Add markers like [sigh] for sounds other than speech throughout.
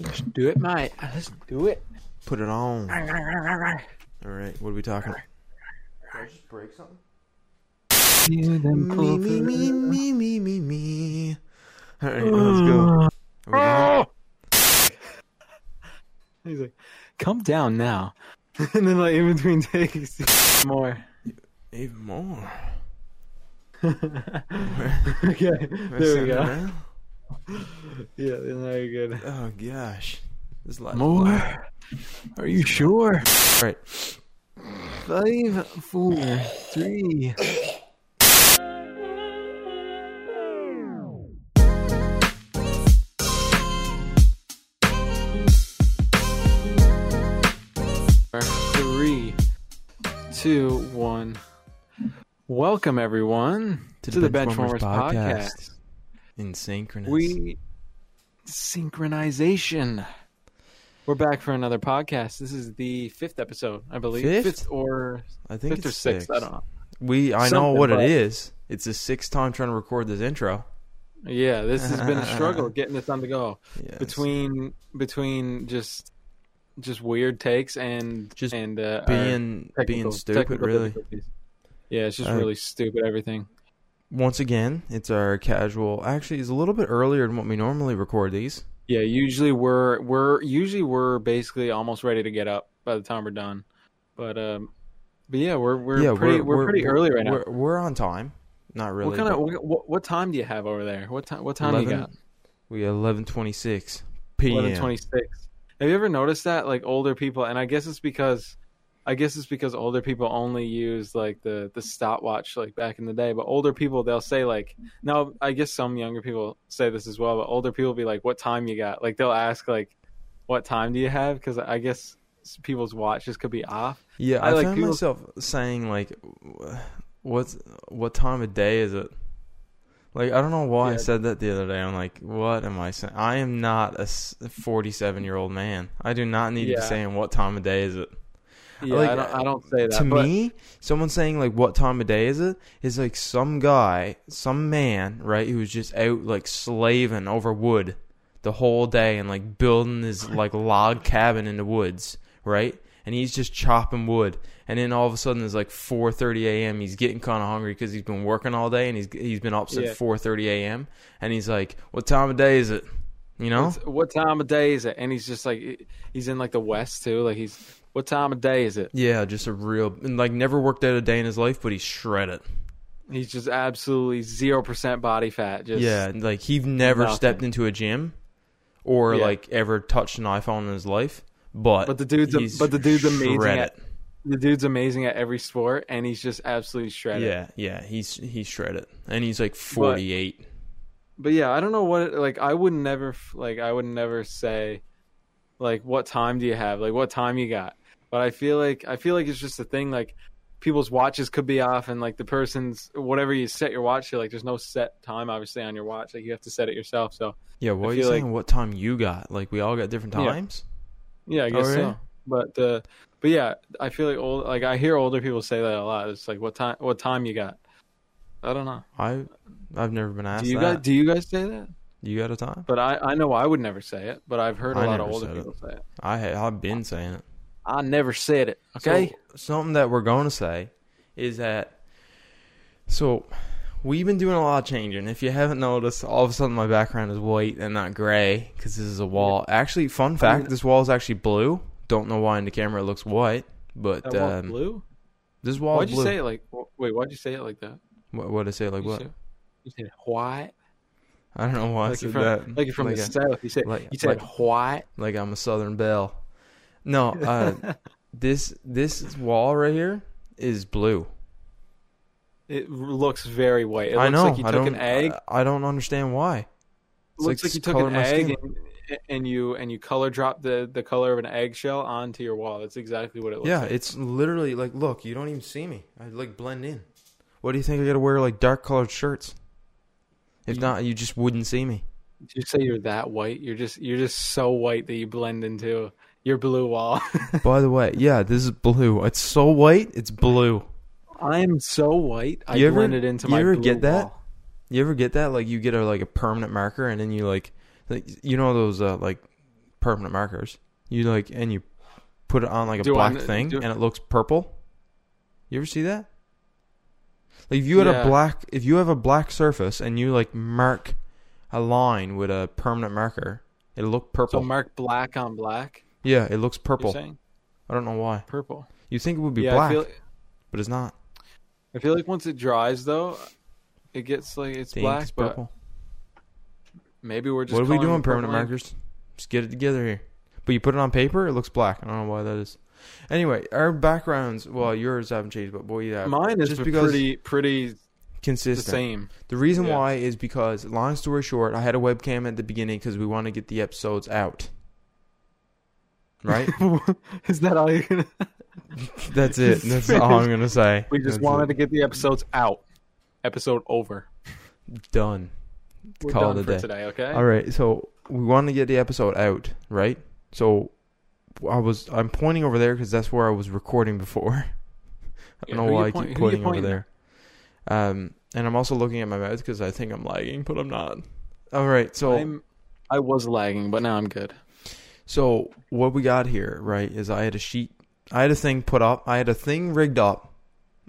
Let's do it, mate. Let's do it. Put it on. [laughs] All right, what are we talking? Did I just break something? Me, me, me, me, me, me, me. All right, let's go. Are ah! He's like, "Come down now," [laughs] and then like in between takes, [laughs] more. even more? okay, We're there we go. around? Yeah, then there you good. Oh gosh, this lot. More? Are you sure? All right. Five, four, three. Three, two, one. Welcome everyone to, the Benchwarmers podcast. In synchronous. We synchronization. We're back for another podcast. This is the fifth episode, I believe. Fifth? or I think fifth or it's sixth. six. I don't know. We. I know what it is. It's the sixth time trying to record this intro. Yeah, this has been a [laughs] struggle getting this on the go. Yes. Between between just just weird takes and Just and uh, being being stupid, really. Yeah, it's just Uh, really stupid everything. Once again, it's our casual. Actually, it's a little bit earlier than what we normally record these. Yeah, usually we're we're usually we're basically almost ready to get up by the time we're done. But um but yeah, we're we're yeah, pretty we're, pretty early right now. We're, we're on time. Not really. what kind of what, what time do you have over there? What time what time do you got? We eleven twenty six p.m. Eleven twenty six. Have you ever noticed that like older people and I guess it's because I guess it's because older people only use like the the stopwatch like back in the day, but older people they'll say like now I guess some younger people say this as well, but older people be like what time you got? Like they'll ask like what time do you have cuz I guess people's watches could be off. Yeah, I I, like found people- myself saying like, "What's what time of day is it?" Like I don't know why I said that the other day. I'm like, "What am I saying?" I am not a 47 year old man. I do not need to Yeah. be saying what time of day is it. Yeah, Like, I don't I don't say that. to but- me, someone saying like what time of day is it is like some guy, some man, right, who's just out like slaving over wood the whole day and like building his like log cabin in the woods, right? And he's just chopping wood, and then all of a sudden it's like 4:30 a.m. He's getting kind of hungry because he's been working all day and he's he's been up since Yeah. 4:30 a.m. And he's like, "What time of day is it?" You know? What time of day is it? And he's just like he's in like the west too. Like he's what time of day is it? Yeah, just a real and like never worked out a day in his life, but he's shredded. He's just absolutely zero percent body fat. Just yeah, like he's never nothing. stepped into a gym or Yeah. like ever touched an iPhone in his life. But But the dude's a- but the dude's amazing shredded. at- the dude's amazing at every sport, and he's just absolutely shredded. yeah, yeah, he's he's shredded, and he's like forty eight. But yeah, I don't know what like I would never like I would never say like what time do you have? Like what time you got? But I feel like I feel like it's just a thing like people's watches could be off and like the person's whatever you set your watch to like there's no set time obviously on your watch like you have to set it yourself so Yeah, what I are you saying? what time you got? Like we all got different times. yeah I guess Oh, really? so but uh but yeah I feel like old like I hear older people say that a lot it's like what time what time you got I don't know I I've never been asked do you that. guys do you guys say that you got a time? but I I know I would never say it but I've heard a I lot of older said it. people say it I ha- I've been saying it. I never said it okay So, something that we're going to say is that so we've been doing a lot of changing. If you haven't noticed, all of a sudden my background is white and not gray because this is a wall. Actually, fun fact: mean- this wall is actually blue. Don't know why in the camera it looks white, but That wall um, blue this wall why'd is you blue. say it like wait why'd you say it like that What what I say? Like you what? said, you said white I don't know why I like you're said from that. like you're from like, the a- south you said like- you said like- white like I'm a Southern belle. No, [laughs] uh, this this wall right here is blue. It looks very white. It looks I know. like you I took an egg. I, I don't understand why. It looks like like you took an egg and, and you and you color dropped the the color of an eggshell onto your wall. That's exactly what it looks Yeah, like. it's literally like, look, you don't even see me. I like blend in. What do you think? I got to wear like dark colored shirts. If You- not, you just wouldn't see me. Did you say you're that white? You're just you're just so white that you blend into your blue wall. [laughs] By the way, yeah, this is blue. It's so white, it's blue. I am so white. I You ever- blended into my. you ever get that? wall. You ever get that? Like you get a like a permanent marker, and then you like, like you know those uh, like permanent markers. You like and you put it on like a Do black on- thing do- and it looks purple. You ever see that? Like if you had Yeah. a black if you have a black surface and you like mark a line with a permanent marker, it'll look purple. So mark black on black. Yeah, it looks purple. I don't know why. purple. You think it would be yeah, black, feel, but it's not. I feel like once it dries though, it gets like it's The black. But purple. maybe we're just. What are we doing, permanent markers? Just get it together here. But you put it on paper, it looks black. I don't know why that is. Anyway, our backgrounds. Well, yours haven't changed, but boy, yeah, Mine is just because pretty pretty the consistent. same. The reason Yeah. why is because, long story short, I had a webcam at the beginning because we want to get the episodes out. Right? [laughs] is that all you're gonna? [laughs] That's it. That's all I'm gonna say. We just That's wanted it. to get the episodes out. Episode over. done. We're Call done it a for day. today. Okay. All right, so we want to get the episode out, right? So I was I'm pointing over there because that's where I was recording before. [laughs] I don't who know you why I point- keep who pointing over there. Um, and I'm also looking at my mouth because I think I'm lagging, but I'm not. All right, so I'm, I was lagging, but now I'm good. So what we got here, right, is I had a sheet, I had a thing put up, I had a thing rigged up,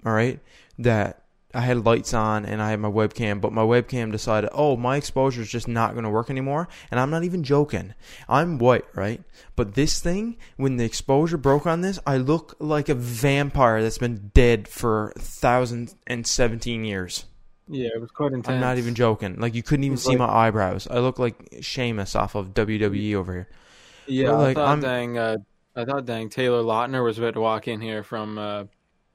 all right, that I had lights on and I had my webcam, but my webcam decided, oh, my exposure is just not going to work anymore, and I'm not even joking. I'm white, right, but this thing, when the exposure broke on this, I look like a vampire that's been dead for thousand and seventeen years. Yeah, it was quite intense. I'm not even joking. Like you couldn't even see like- my eyebrows. I look like Sheamus off of WWE over here. Yeah, like, I thought I'm- dang, uh, I thought dang Taylor Lautner was about to walk in here from uh,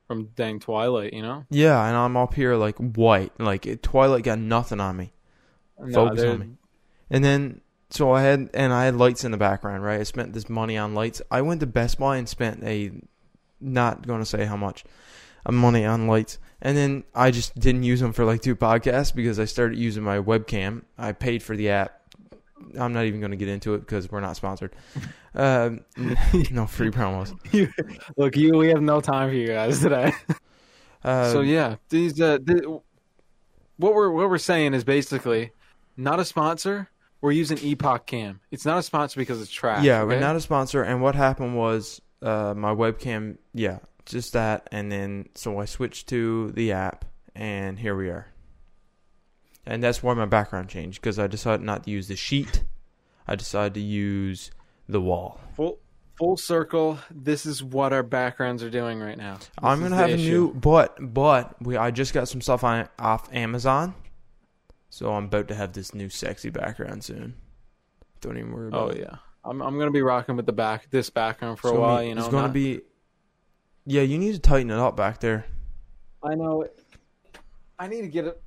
from dang Twilight. You know, Yeah, and I'm up here like white, like Twilight got nothing on me. No, Focus they're- on me. And then so I had and I had lights in the background, right? I spent this money on lights. I went to Best Buy and spent a not going to say how much money on lights. And then I just didn't use them for like two podcasts because I started using my webcam. I paid for the app. I'm not even going to get into it because we're not sponsored. [laughs] Um, no free [laughs] promos. Look, you, we have no time for you guys today. Uh, [laughs] so yeah, these uh, th- what we're what we're saying is basically not a sponsor. We're using EpocCam. It's not a sponsor because it's trash. Yeah, okay? we're not a sponsor. And what happened was uh, my webcam, yeah, just that. And then so I switched to the app, and here we are. And that's why my background changed because I decided not to use the sheet. I decided to use the wall. full full circle. This is what our backgrounds are doing right now. This I'm gonna have a issue. new, but but we I just got some stuff on off Amazon, so I'm about to have this new sexy background soon. Don't even worry about Oh it. yeah, I'm I'm gonna be rocking with the back this background for So a while. You know, it's gonna not- be. Yeah, you need to tighten it up back there. I know. it- I need to get it.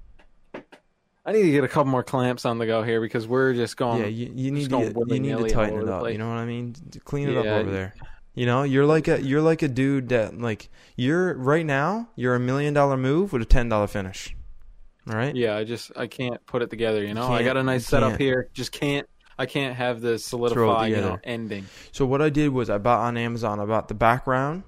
I need to get a couple more clamps on the go here because we're just going. yeah, you, you need to get, you need to tighten it up. You know what I mean? Clean it up over there. You know, you're like a you're like a dude that like you're right now. You're a million dollar move with a ten dollar finish. All right. yeah, I just I can't put it together. You know, I can't- got a nice setup here. Just can't. I can't have the solidify. You know, ending. So what I did was I bought on Amazon. I bought the background.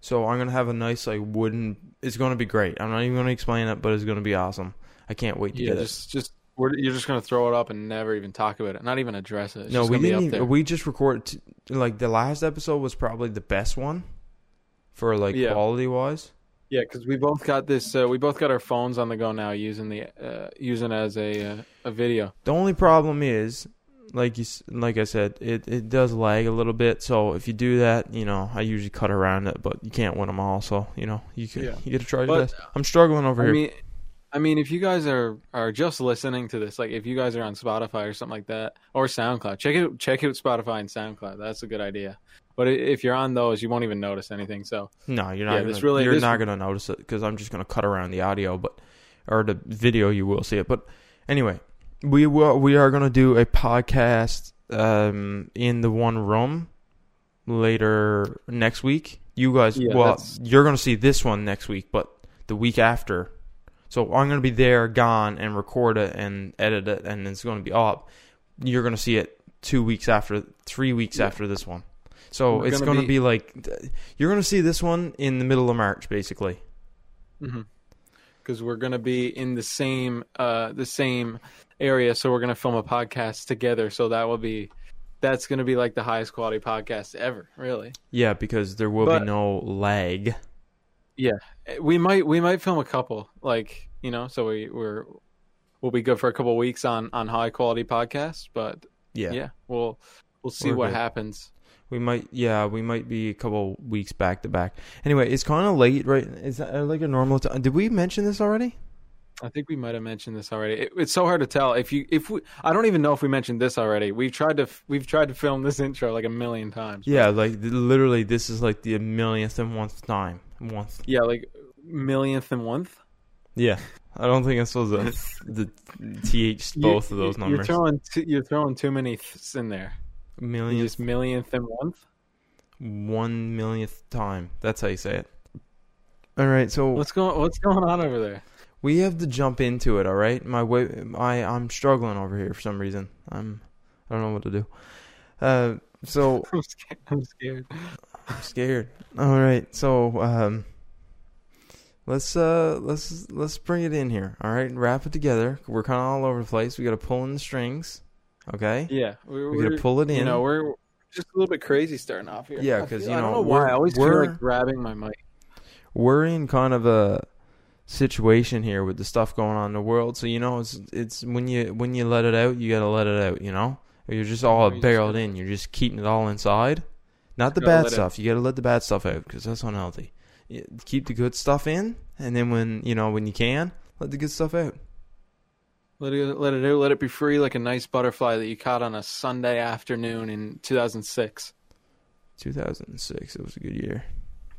So I'm gonna have a nice like wooden. It's gonna be great. I'm not even gonna explain it, but it's gonna be awesome. I can't wait to Yeah, get just just we're, you're just gonna throw it up and never even talk about it, not even address it. it. It's No, just we be didn't. up Even, there. we just recorded. T- like the last episode was probably the best one for like Yeah. quality wise. Yeah, because we both got this. Uh, we both got our phones on the go now, using the uh, using as a uh, a video. The only problem is, like you, like I said, it, it does lag a little bit. So if you do that, you know, I usually cut around it, but you can't win them all. So you know, you can, Yeah. you get to try your best. I'm struggling over I here. mean, I mean, if you guys are are just listening to this, like if you guys are on Spotify or something like that, or SoundCloud, check it check out Spotify and SoundCloud. That's a good idea. But if you're on those, you won't even notice anything. So no, you're not. yeah, gonna, this really- you're this- not gonna notice it because I'm just gonna cut around the audio, but or the video. You will see it. But anyway, we will. We are gonna do a podcast um in the one room later next week. You guys, Yeah, well, that's- you're gonna see this one next week, but the week after. So I'm gonna be there, gone, and record it and edit it, and it's gonna be up. You're gonna see it two weeks after, three weeks Yeah. after this one. So We're it's gonna gonna be- be, like you're gonna see this one in the middle of March, basically. because we're gonna be in the same uh the same area, so we're gonna film a podcast together. So that will be that's going to be like the highest quality podcast ever. Really. Yeah, because there will But- be no lag. Yeah, we might we might film a couple like you know so we we're we'll be good for a couple weeks on on high quality podcasts but Yeah. yeah, we'll we'll see We're what good. happens We might, yeah, we might be a couple weeks back to back. Anyway, it's kind of late, right? Is that uh, like a normal time? Did we mention this already? i think we might have mentioned this already it, it's so hard to tell if you if we i don't even know if we mentioned this already we've tried to we've tried to film this intro like a million times Yeah, like literally, this is like the millionth and one time. One. yeah like millionth and one Yeah, I don't think I'm supposed to [laughs] the th both of those numbers. you're throwing too, you're throwing too many ths in there you Millionth, just millionth and one one millionth time. That's how you say it. All right, so what's going what's going on over there we have to jump into it. All right, my way, I I'm struggling over here for some reason. I'm I don't know what to do. Uh, so [laughs] i'm scared i'm scared I'm scared. All right, so um, let's uh let's let's bring it in here. All right, wrap it together. We're kind of all over the place. We got to pull in the strings. Okay, yeah we're, we got to pull it in. You know, we're just a little bit crazy starting off here. Yeah, because feel- you I don't know, know why we're- I always we're- feel like grabbing my mic. we're in kind of a situation here with the stuff going on in the world. So you know, it's it's when you when you let it out, you got to let it out. You know, or you're just all you just barreled gotta- in. You're just keeping it all inside. Not the bad it- stuff. You got to let the bad stuff out because that's unhealthy. You- Keep the good stuff in, and then when you know when you can, let the good stuff out. Let it let it out, let it be free like a nice butterfly that you caught on a Sunday afternoon in 2006. 2006, it was a good year.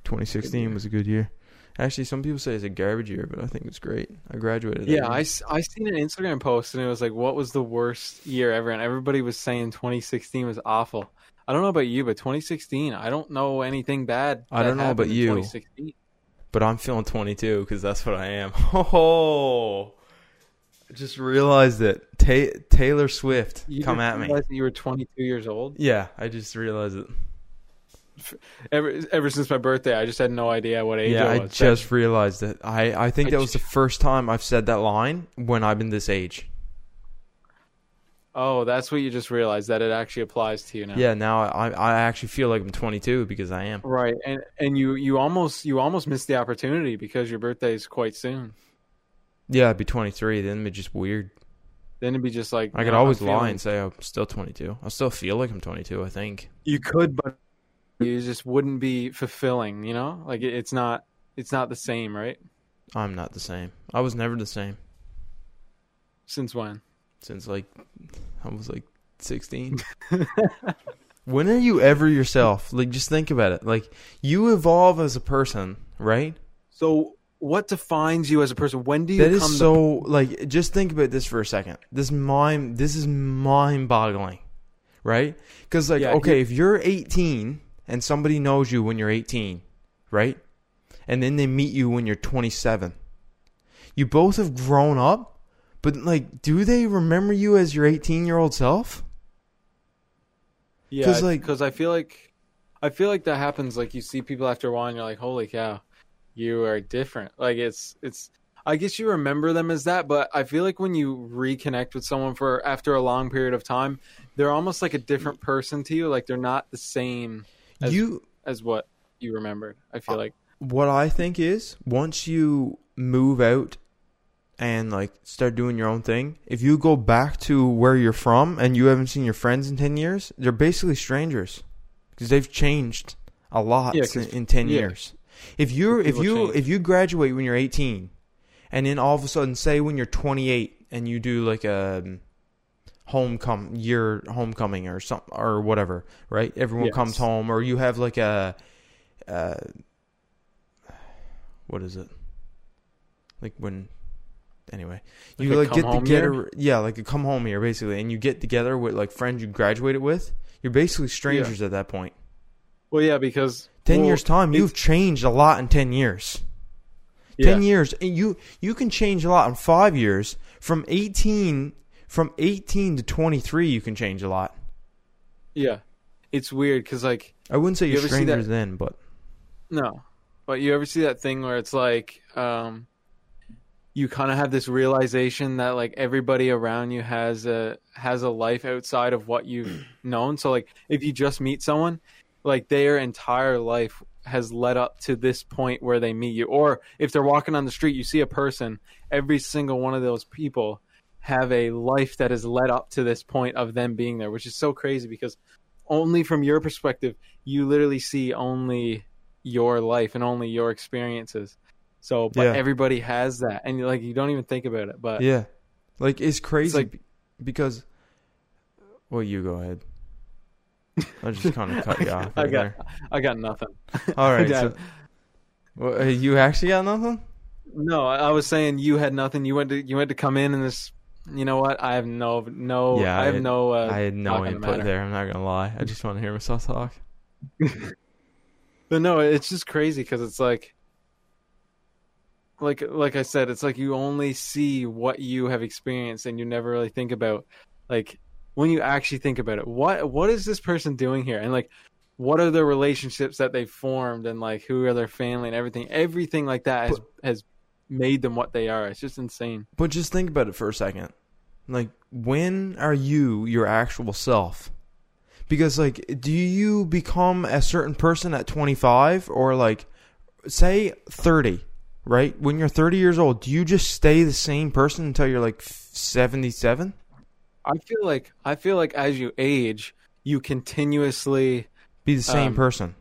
2016 was a good year. Actually, some people say it's a garbage year, but I think it's great. I graduated. Yeah, I, I seen an Instagram post and it was like, what was the worst year ever? And everybody was saying 2016 was awful. I don't know about you, but 2016, I don't know anything bad. I don't know about you. 2016. but I'm feeling 22 because that's what I am. [laughs] Oh, I just realized it. Ta- Taylor Swift, You come at me. You were 22 years old. Yeah, I just realized it. Ever ever since my birthday, I just had no idea what age yeah, I I was. just realized it. I, I think I that was ju- the first time I've said that line when I've been this age. Oh, that's what you just realized that it actually applies to you now. Yeah, now I I actually feel like I'm 22 because I am. Right, and and you you almost you almost missed the opportunity because your birthday is quite soon. Yeah, I'd be 23. Then it'd be just weird. Then it'd be just like I could no, always lie and say I'm still 22. I still feel like I'm 22. I think. You could, but you just wouldn't be fulfilling. You know, like it, it's not it's not the same, right? I'm not the same. I was never the same Since when? Since like I was like 16. [laughs] when are you ever yourself? Like just think about it. Like you evolve as a person, right? So, what defines you as a person? When do you That is to- so like just think about this for a second. This mind this is mind-boggling. Right? Cuz like Yeah, okay, you- if you're 18 and somebody knows you when you're 18, right? And then they meet you when you're 27. You both have grown up, but like do they remember you as your 18-year-old self? Yeah, 'Cause, like- because I feel like I feel like that happens. Like you see people after a while, and you're like, "Holy cow, you are different." Like it's it's. I guess you remember them as that, but I feel like when you reconnect with someone for after a long period of time, they're almost like a different person to you. Like they're not the same As- you as what you remembered. I feel uh, like what I think is once you move out and like start doing your own thing, if you go back to where you're from and you haven't seen your friends in 10 years, they're basically strangers because they've changed a lot Yeah, in, in 10 yeah. years. If you if you change. if you graduate when you're 18 and then all of a sudden say when you're 28 and you do like a um, homecoming year homecoming or something or whatever, right? Everyone Yes. comes home or you have like a uh what is it? Like when anyway, you like get together year? yeah, like a come home here basically and you get together with like friends you graduated with. You're basically strangers at that point. well, yeah, because 10 well, years time, you've changed a lot in 10 years. yeah. 10 years and you you can change a lot in 5 years from 18 from 18 to 23 you can change a lot Yeah, it's weird because like i wouldn't say You you're ever see that- strangers then but No, but you ever see that thing where it's like, um, you kind of have this realization that like everybody around you has a has a life outside of what you've [clears throat] known. So like if you just meet someone, like their entire life has led up to this point where they meet you. Or if they're walking on the street, you see a person, every single one of those people have a life that has led up to this point of them being there, which is so crazy because only from your perspective, you literally see only your life and only your experiences. So, but Yeah. everybody has that, and like you don't even think about it. But Yeah, like it's crazy like- because. Well, you go ahead. I just [laughs] kind of cut you off. I got, there. I got nothing. All [laughs] right. So, well, you actually got nothing? No, I, I was saying you had nothing. You went to you went to come in and this. You know what? I have no no. Yeah, I have I- no. Uh, I had no input there. I'm not gonna lie. I just want to hear myself talk. [laughs] But no, it's just crazy because it's like, like like I said, it's like you only see what you have experienced, and you never really think about, like, when you actually think about it, what what is this person doing here, and like, what are the relationships that they formed, and like, who are their family and everything, everything like that has has made them what they are. It's just insane. But just think about it for a second. Like, when are you your actual self? Because, like, do you become a certain person at 25 or, like, say 30, right? When you're 30 years old, do you just stay the same person until you're, like, 77? I feel like I feel like as you age, you continuously Be the same Um, person?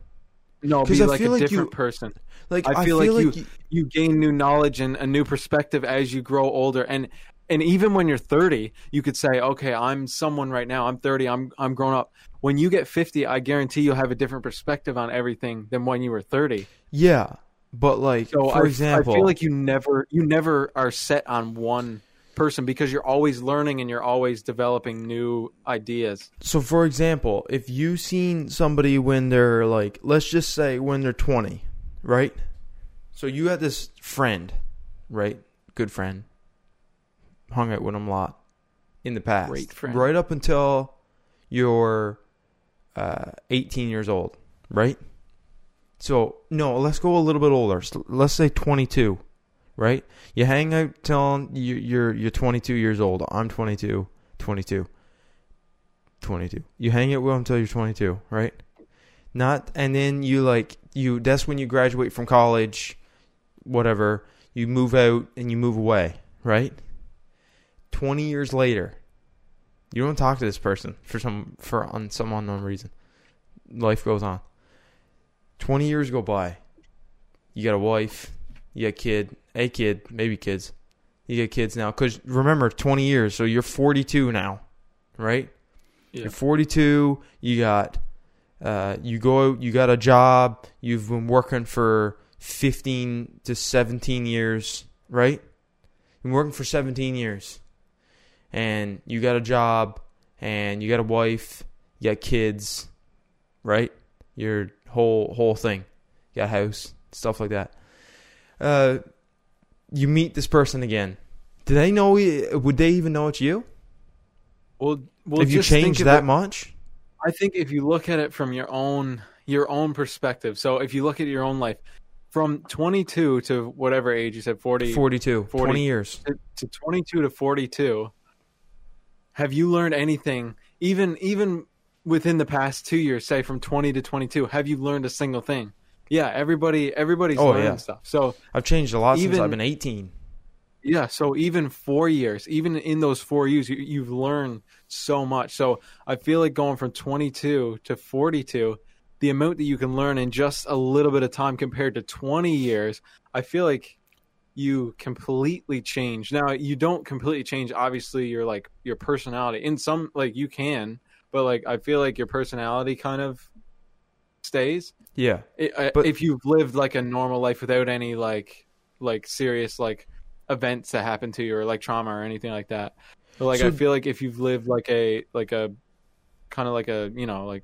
no be I like a like different you- person. Like, I feel feel like like, you- you gain new knowledge and a new perspective as you grow older and and even when you're 30 you could say okay i'm someone right now i'm 30 i'm i'm grown up when you get 50 i guarantee you'll have a different perspective on everything than when you were 30 yeah. But, like, so for I, example, I feel like you never you never are set on one person because you're always learning and you're always developing new ideas So, for example, if you seen somebody when they're like, let's just say when they're 20, right? So you had this friend, right? Good friend. Hung out with him a lot in the past. Great friend. Right up until you're uh, 18 years old, right? So, no, let's go a little bit older. Let's say 22, right? You hang out till you- you're you're 22 years old. I'm 22, 22. 22. You hang out with them until you're 22, right? Not, and then you like you. That's when you graduate from college, whatever. You move out and you move away, right? 20 years later, you don't talk to this person for some for on some unknown reason. Life goes on. 20 years go by. You got a wife, you got a kid, a kid, maybe kids. You got kids now cuz remember 20 years, so you're 42 now, right? Yeah. You're 42. You got, uh, you go. You got a job. You've been working for 15 to 17 years, right? You've been working for 17 years, and you got a job, and you got a wife. You got kids, right? Your whole whole thing. You got a house, stuff like that. Uh, you meet this person again. Do they know? Would they even know it's you? well, well if you just think change that it- much? I think if you look at it from your own your own perspective, so if you look at your own life from 22 to whatever age you said 40 42, 40. 20 years. to, to 22 to 42, have you learned anything even even within the past 2 years, say from 20 to 22, have you learned a single thing? Yeah, everybody everybody's Oh, learning yeah. stuff. So, I've changed a lot since I've been 18. yeah, so even 4 years, even in those 4 years you, you've learned so much. So, I feel like going from 22 to 42 the amount that you can learn in just a little bit of time compared to 20 years, I feel like you completely change. Now, you don't completely change obviously your like your personality. In some like you can, but like I feel like your personality kind of stays. Yeah. I- I- But- if you've lived like a normal life without any like like serious like events that happen to you or like trauma or anything like that. But like I feel like if you've lived like a like a kind of like a you know like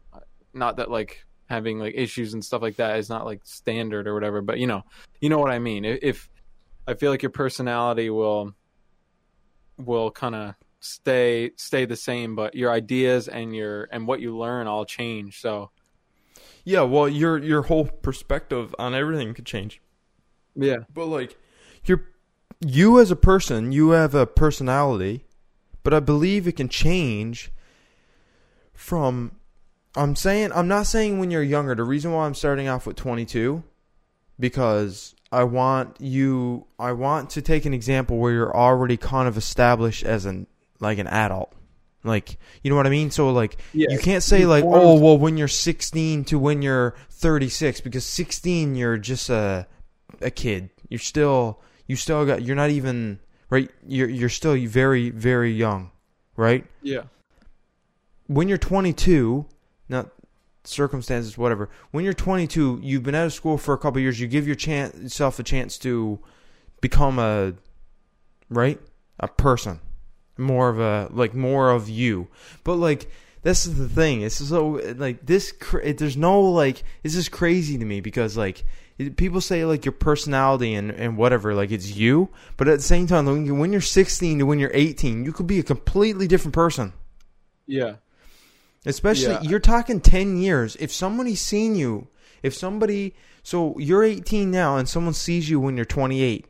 not that like having like issues and stuff like that is not like standard or whatever, but you know you know what I mean. If, if I feel like your personality will will kind of stay stay the same, but your ideas and your and what you learn all change. So Yeah, well, your your whole perspective on everything could change. yeah, But like your you as a person, you have a personality, but I believe it can change from I'm saying I'm not saying when you're younger. The reason why I'm starting off with 22 because I want you I want to take an example where you're already kind of established as an like an adult. Like, you know what I mean? So like Yeah, you can't say like, formed- "Oh, well when you're 16 to when you're 36" because 16 you're just a a kid. You're still you still got you're not even right you're you're still very very young, right? Yeah. when you're 22, not circumstances, whatever. When you're 22, you've been out of school for a couple of years. You give your chance, yourself a chance to become a right a person, more of a like more of you. But like this is the thing. It's so like this. It, there's no like this is crazy to me because like. it- People say like your personality and, and whatever, like it's you, but at the same time, when you're 16 to when you're 18, you could be a completely different person. Yeah. Especially Yeah. you're talking 10 years. If somebody's seen you, if somebody so you're 18 now and someone sees you when you're 28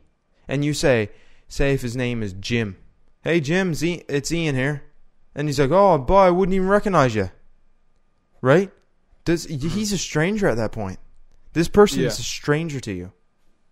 and you say say if his name is Jim. Hey Jim, it's Ian- here. And he's like, "Oh, boy, I wouldn't even recognize you." Right? Does mm-hmm. he's a stranger at that point. This person Yeah. is a stranger to you.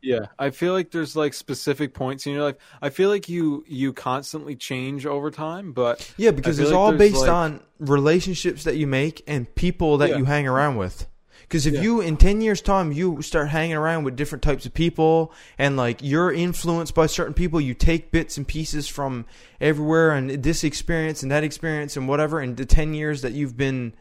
Yeah, I feel like there's like specific points in your life. I feel like you you constantly change over time, but Yeah, because it's like all based like- on relationships that you make and people that Yeah. you hang around with. Because if Yeah. you, in 10 years' time, you start hanging around with different types of people and like you're influenced by certain people, you take bits and pieces from everywhere and this experience and that experience and whatever, and the 10 years that you've been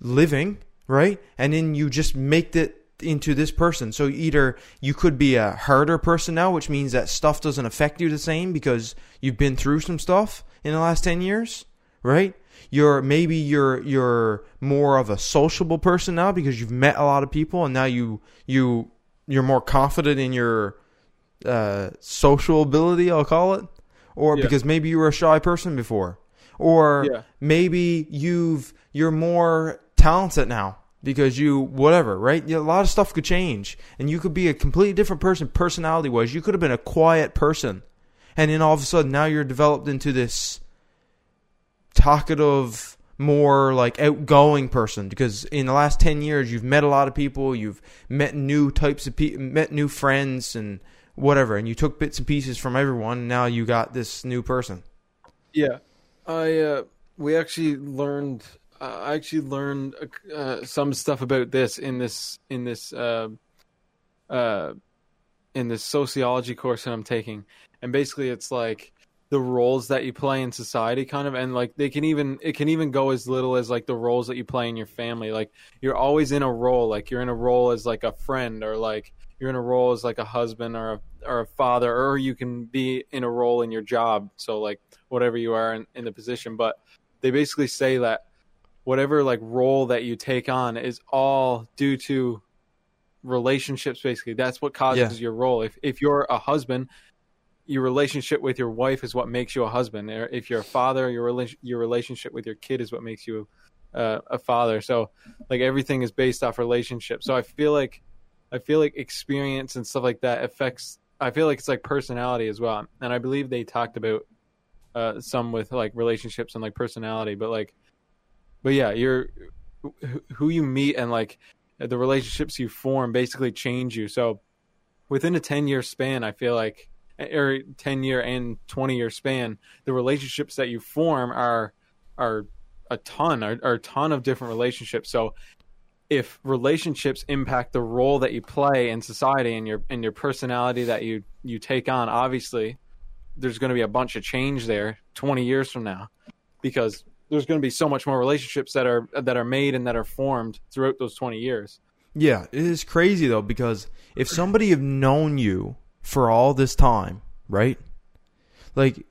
living, right? And then you just make it into this person. So either you could be a harder person now, which means that stuff doesn't affect you the same because you've been through some stuff in the last 10 years, right? You're maybe you're you're more of a sociable person now because you've met a lot of people and now you you you're more confident in your uh, social ability, I'll call it, or Yeah. because maybe you were a shy person before, or Yeah. maybe you've you're more talented now because you whatever, right? Yeah, A lot of stuff could change, and you could be a completely different person personality wise. You could have been a quiet person, and then all of a sudden now you're developed into this talkative more like outgoing person because in the last 10 years you've met a lot of people you've met new types of people met new friends and whatever and you took bits and pieces from everyone and now you got this new person yeah, I uh, we actually learned. Uh, I actually learned uh, some stuff about this in this in this uh, uh, in this sociology course that I'm taking, and basically it's like the roles that you play in society, kind of, and like they can even it can even go as little as like the roles that you play in your family. Like you're always in a role, like you're in a role as like a friend or like you're in a role as like a husband or a or a father, or you can be in a role in your job. So like whatever you are in, in the position, but they basically say that whatever like role that you take on is all due to relationships basically that's what causes your role if if you're a husband your relationship with your wife is what makes you a husband. If you're a father your relation your relationship with your kid is what makes you uh, a father. So like everything is based off relationship so i feel like i feel like experience and stuff like that affects i feel like it's like personality as well. And i believe they talked about uh, some with like relationships and like personality but like but yeah you're who- who you meet and like the relationships you form basically change you. So within a 10 year span i feel like or 10 year and 20 year span the relationships that you form are are a ton are, are a ton of different relationships. So if relationships impact the role that you play in society and your and your personality that you you take on obviously there's going to be a bunch of change there 20 years from now because there's going to be so much more relationships that are that are made and that are formed throughout those 20 years. Yeah it is crazy though because if somebody have known you for all this time right like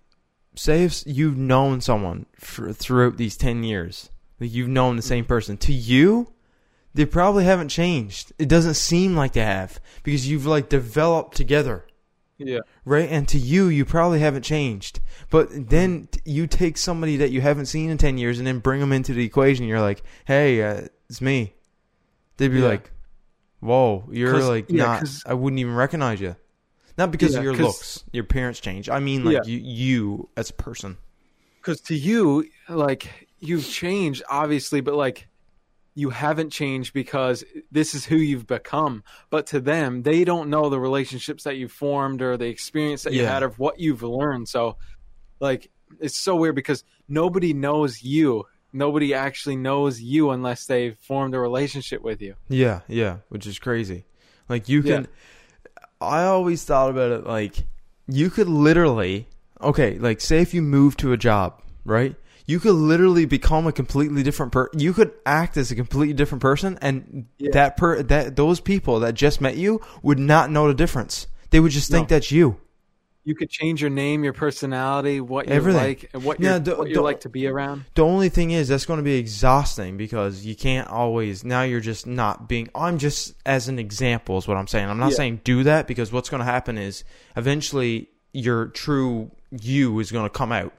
say if you've known someone for, throughout these 10 years like you've known the same person to you they probably haven't changed it doesn't seem like they have because you've like developed together yeah right? And to you, you probably haven't changed. But then you take somebody that you haven't seen in 10 years and then bring them into the equation. You're like, hey, uh, it's me. They'd be Yeah. like, whoa, you're like yeah, not, I wouldn't even recognize you. Not because Yeah, of your looks, your parents change. I mean, like Yeah. you, you as a person. because to you like you've changed obviously but like you haven't changed because this is who you've become but to them they don't know the relationships that you've formed or the experience that you had of what you've learned so like it's so weird because nobody knows you nobody actually knows you unless they've formed a relationship with you Yeah, yeah, which is crazy. Like you Yeah. I always thought about it like you could literally okay, like say if you move to a job, right? You could literally become a completely different person. you could act as a completely different person and Yeah. that per that those people that just met you would not know the difference. They would just think No. that's you. You could change your name your personality what Everything. like and what Yeah, the- what the- like to be around The only thing is that's going to be exhausting because you can't always. Now you're just not being. I'm just as an example is what I'm saying. I'm not Yeah. saying do that because what's going to happen is eventually your true you is going to come out.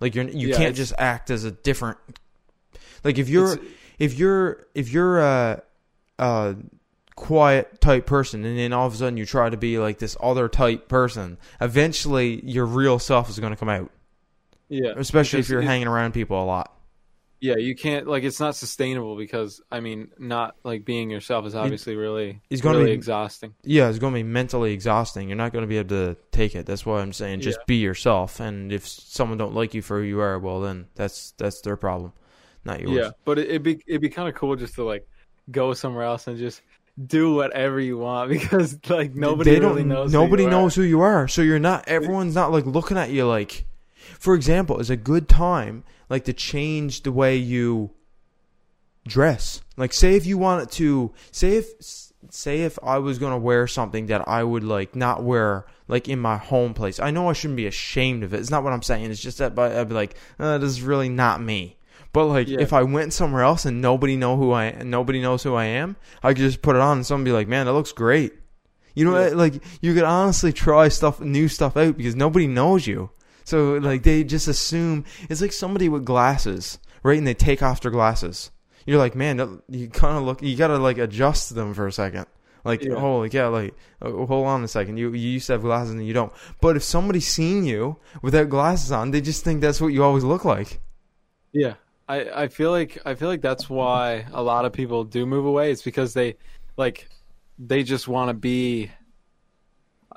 Like you're you Yeah, can't just act as a different. Like if you're if you're if you're a, a quiet type person and then all of a sudden you try to be like this other type person, eventually your real self is going to come out. yeah Especially if you're hanging around people a lot. Yeah, you can't like it's not sustainable because I mean, not like being yourself is obviously really it's gonna be- exhausting. yeah, it's going to be mentally exhausting. You're not going to be able to take it. That's why I'm saying just Yeah. be yourself. And if someone don't like you for who you are, well, then that's that's their problem, not yours. Yeah, but it'd be it'd be kind of cool just to like go somewhere else and just do whatever you want [laughs] because like nobody they really don't. knows. who nobody are. knows who you are. So you're not. Everyone's not like looking at you like. For example, it's a good time like to change the way you dress. Like, say if you wanted to, say if say if I was gonna wear something that I would like not wear like in my home place. I know I shouldn't be ashamed of it. It's not what I'm saying. It's just that I'd be like, uh, this is really not me. But like, Yeah. if I went somewhere else and nobody know who I nobody knows who I am, I could just put it on and someone be like, man, that looks great. You know, Yeah. like you could honestly try stuff, new stuff out because nobody knows you. So like they just assume it's like somebody with glasses, right? And they take off their glasses. You're like, man, that- you kind of look. You gotta like adjust them for a second. Like, Yeah. Oh, holy cow! Like, oh, hold on a second. You you used to have glasses and you don't. But if somebody's seen you without glasses on, they just think that's what you always look like. Yeah, I I feel like I feel like that's why a lot of people do move away. It's because they like they just want to be.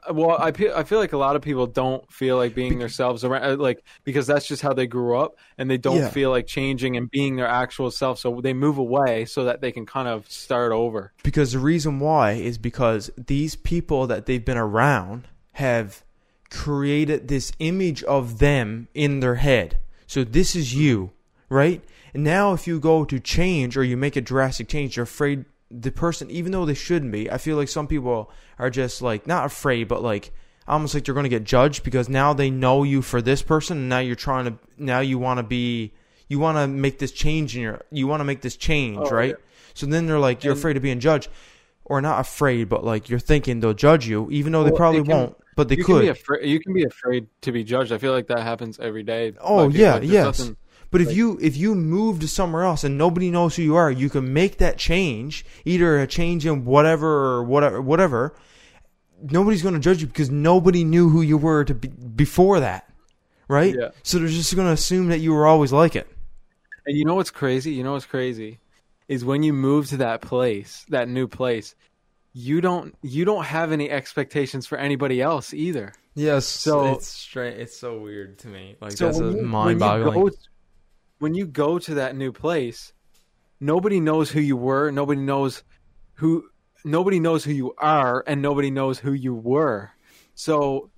Well, I pe- I feel like a lot of people don't feel like being themselves around, uh, like because that's just how they grew up, and they don't Yeah. feel like changing and being their actual self. So they move away so that they can kind of start over. Because the reason why is because these people that they've been around have created this image of them in their head. So this is you, right? And now if you go to change or you make a drastic change, you're afraid the person, even though they shouldn't be, I feel like some people are just like, not afraid, but like, almost like they're going to get judged because now they know you for this person and now you're trying to, now you want to be, you want to make this change in your, you want to make this change, Oh, right? yeah. So then they're like, you're And- afraid of being judged, or not afraid, but like you're thinking they'll judge you, even though they probably they can- won't, but they you could. Can be afraid, you can be afraid to be judged. I feel like that happens every day. Oh yeah, yes. nothing- But if like- you if you move to somewhere else and nobody knows who you are, you can make that change, either a change in whatever or whatever whatever. Nobody's going to judge you because nobody knew who you were to be, before that, right? Yeah. So they're just going to assume that you were always like it. And you know what's crazy? You know what's crazy is when you move to that place, that new place, you don't you don't have any expectations for anybody else either. Yes. So- it's straight. It's so weird to me. Like So that's a you- when you mind-boggling. go- When you go to that new place, nobody knows who you were, nobody knows who nobody knows who you are and nobody knows who you were. So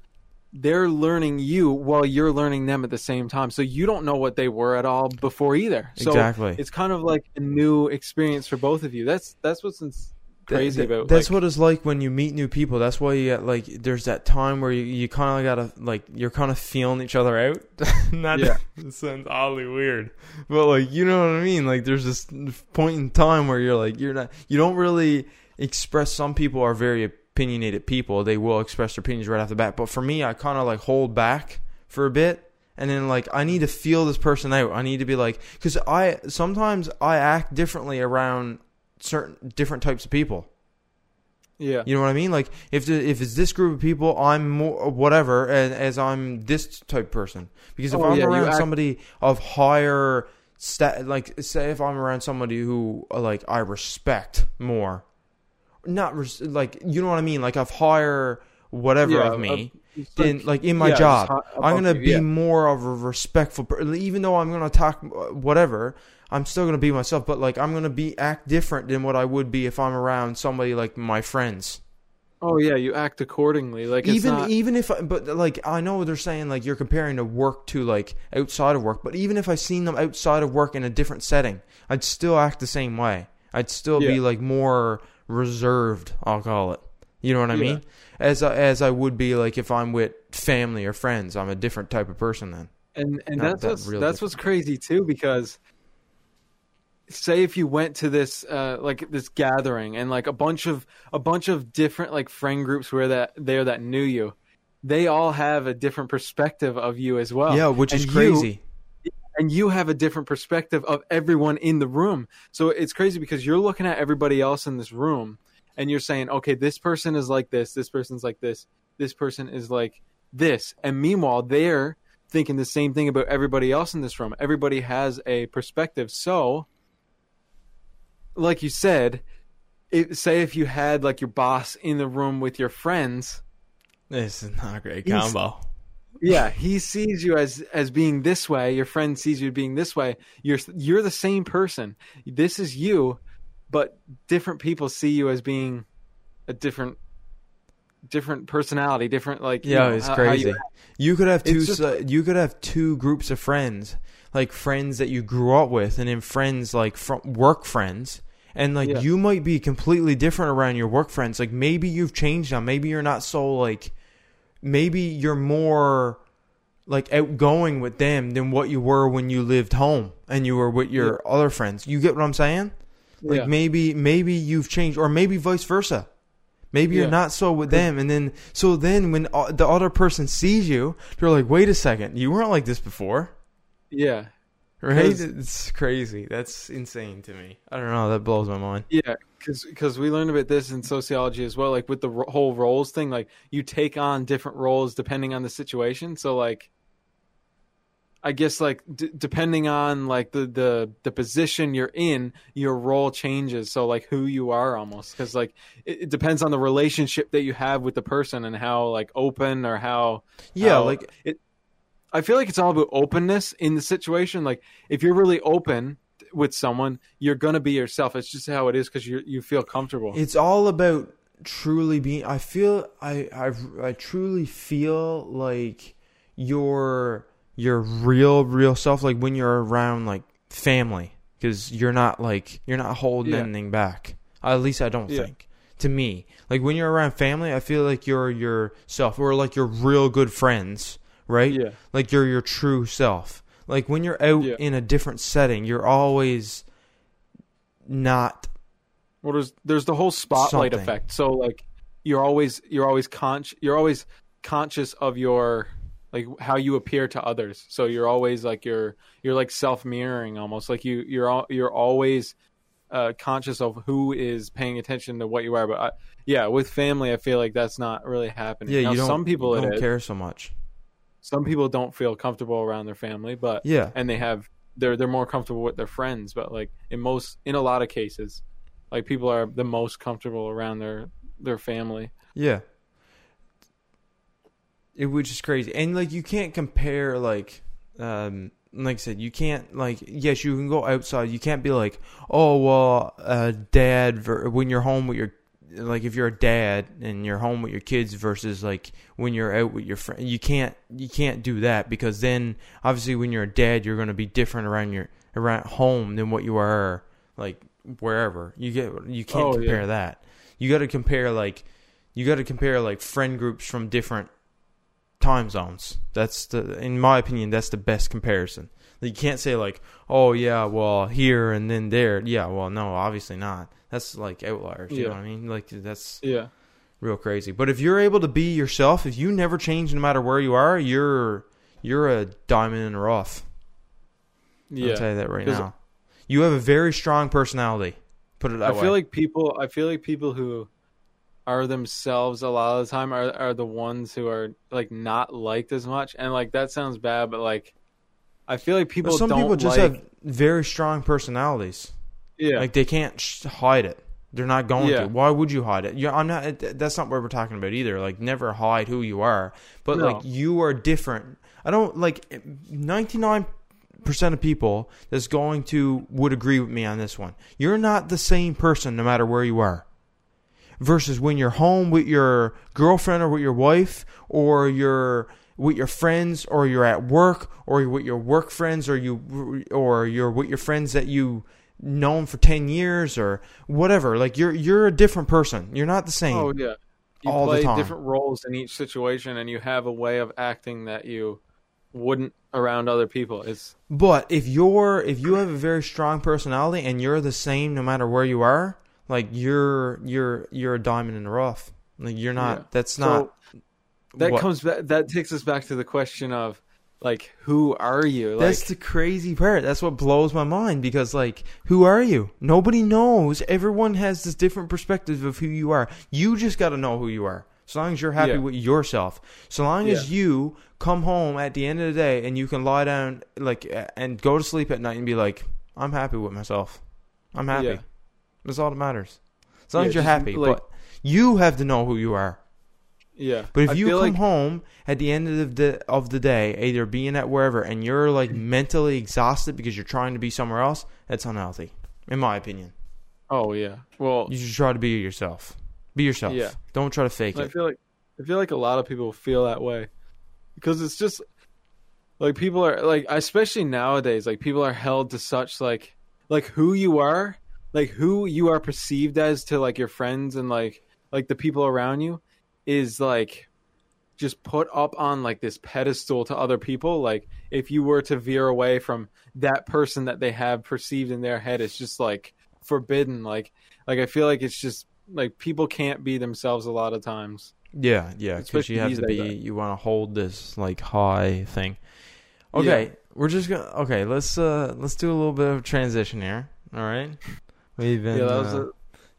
they're learning you while you're learning them at the same time. So you don't know what they were at all before either. So Exactly. it's kind of like a new experience for both of you. That's that's what's crazy Th- th- about. that's like, what it's like when you meet new people. That's why you get like there's that time where you, you kind of gotta like you're kind of feeling each other out. [laughs] Not Yeah. [laughs] sounds oddly weird, but like you know what I mean. Like there's this point in time where you're like you're not you don't really express. Some people are very opinionated people. They will express their opinions right off the bat. But for me, I kind of like hold back for a bit. And then like I need to feel this person out. I need to be like because I sometimes I act differently around certain different types of people. Yeah. You know what I mean? Like if the, if it's this group of people, I'm more whatever, and as I'm this type of person. Because if Oh, I'm yeah, around act- somebody of higher stat, like say if I'm around somebody who uh, like I respect more, not res- like you know what I mean, like of higher whatever Yeah, of me. In like in my yeah, job, I'm gonna you, be more of a respectful. Even though I'm gonna talk uh, whatever, I'm still gonna be myself. But like I'm gonna be act different than what I would be if I'm around somebody like my friends. Oh yeah, you act accordingly. Like it's even not, even if I, but like I know they're saying like you're comparing to work to like outside of work, but even if I seen them outside of work in a different setting, I'd still act the same way. I'd still be like more reserved. I'll call it. You know what I Yeah. mean? As I, as I would be like if I'm with family or friends, I'm a different type of person then. and and Not that's that what's that's what's crazy too because say if you went to this uh like this gathering and like a bunch of a bunch of different like friend groups where that there that knew you they all have a different perspective of you as well yeah, which is and you- crazy. and you have a different perspective of everyone in the room. So it's crazy because you're looking at everybody else in this room and you're saying, okay, this person is like this, this person's like this, this person is like this. And meanwhile, they're thinking the same thing about everybody else in this room. Everybody has a perspective. So, like you said, it, say if you had like your boss in the room with your friends, This is not a great combo. yeah, he sees you as as being this way. Your friend sees you being this way. You're you're the same person. This is you, but different people see you as being a different different personality, different like you Yeah, know, it's how- how crazy. you- you, could have two. Just- si- you could have two groups of friends, like friends that you grew up with, and then friends like from work friends. And like Yeah. you might be completely different around your work friends. Like maybe you've changed now. Maybe you're not so like. Maybe you're more like outgoing with them than what you were when you lived home and you were with your other friends. You get what I'm saying? Like Yeah. maybe maybe you've changed, or maybe vice versa. Maybe you're not so with them, and then so then when uh, the other person sees you, they're like, "Wait a second, you weren't like this before." Yeah, Right? It's crazy. That's insane to me. I don't know. That blows my mind. yeah. Because we learned about this in sociology as well. Like with the ro- whole roles thing, like you take on different roles depending on the situation. So like. I guess like d- depending on like the, the the position you're in, your role changes. So like who you are almost because like it, it depends on the relationship that you have with the person and how like open or how Yeah, how- like it. I feel like it's all about openness in the situation. Like if you're really open with someone, you're gonna be yourself. It's just how it is because you you feel comfortable. it's all about truly being. I feel I I I truly feel like your your real real self. Like when you're around like family, because you're not like you're not holding Yeah. anything back. At least I don't Yeah. think. To me, like when you're around family, I feel like you're yourself, or like you're real good friends, right? yeah, like you're your true self. Like when you're out Yeah. in a different setting, you're always not well, there's there's the whole spotlight Something. effect. So like you're always you're always conscious you're always conscious of your like how you appear to others. So you're always like you're you're like self mirroring almost like you you're al- you're always uh, conscious of who is paying attention to what you are. But I, yeah, with family, I feel like that's not really happening. yeah. Now, you don't. some people you don't care so much. Some people don't feel comfortable around their family, but Yeah, and they have they're they're more comfortable with their friends. But like in most in a lot of cases, like people are the most comfortable around their their family. yeah. It which is crazy, and like you can't compare like, um, like I said, you can't like. Yes, you can go outside. You can't be like, oh well, uh, dad. Ver- when you're home with your like if you're a dad and you're home with your kids versus like when you're out with your friend you can't you can't do that because then obviously when you're a dad you're going to be different around your around home than what you are like wherever. You get you can't Oh, compare yeah. that. You got to compare like you got to compare like friend groups from different time zones. That's the in my opinion that's the best comparison you can't say like oh yeah well here and then there. Yeah well no obviously not. That's like outliers you know what i mean? Like that's Yeah, real crazy. But if you're able to be yourself if you never change no matter where you are you're you're a diamond in the rough. I'll yeah. tell you that right now. You have a very strong personality put it that I way. feel like people. I feel like people who are themselves a lot of the time are are the ones who are like not liked as much. And like that sounds bad but like I feel like people But some people just like have very strong personalities. yeah Like they can't hide it. They're not going Yeah. to. Why would you hide it? Yeah, I'm not. That's not what we're talking about either. Like never hide who you are. But No. like you are different. I don't like 99 percent of people that's going to would agree with me on this one. You're not the same person no matter where you are. Versus when you're home with your girlfriend or with your wife or you're with your friends or you're at work or you're with your work friends or you or you're with your friends that you known for 10 years or whatever like you're you're a different person you're not the same oh yeah you all the time. different roles in each situation and you have a way of acting that you wouldn't around other people it's But if you're if you have a very strong personality and you're the same no matter where you are, like you're you're you're a diamond in the rough. Like you're not. Yeah. That's So, not. That what- comes back that takes us back to the question of like who are you like That's the crazy part. That's what blows my mind because like who are you? Nobody knows. Everyone has this different perspective of who you are. You just got to know who you are. So long as you're happy Yeah. with yourself. So long as you come home at the end of the day and you can lie down like and go to sleep at night and be like, I'm happy with myself. I'm happy. Yeah. That's all that matters. As long Yeah, as you're happy. like- but you have to know who you are. Yeah But if I you come like home at the end of the of the day, either being at wherever, and you're like mentally exhausted because you're trying to be somewhere else, that's unhealthy, in my opinion. oh yeah well You should try to be yourself. Be yourself. Yeah. Don't try to fake I it. feel like I feel like a lot of people feel that way because it's just like people are like especially nowadays like people are held to such like like who you are like who you are perceived as to like your friends and like like the people around you is like just put up on like this pedestal to other people like if you were to veer away from that person that they have perceived in their head it's just like forbidden like like i feel like it's just like people can't be themselves a lot of times Yeah, yeah. Because you have to be. days. You want to hold this like high thing. Okay, we're just gonna. Okay, let's uh let's do a little bit of transition here. All right. We've been. yeah that was uh, a,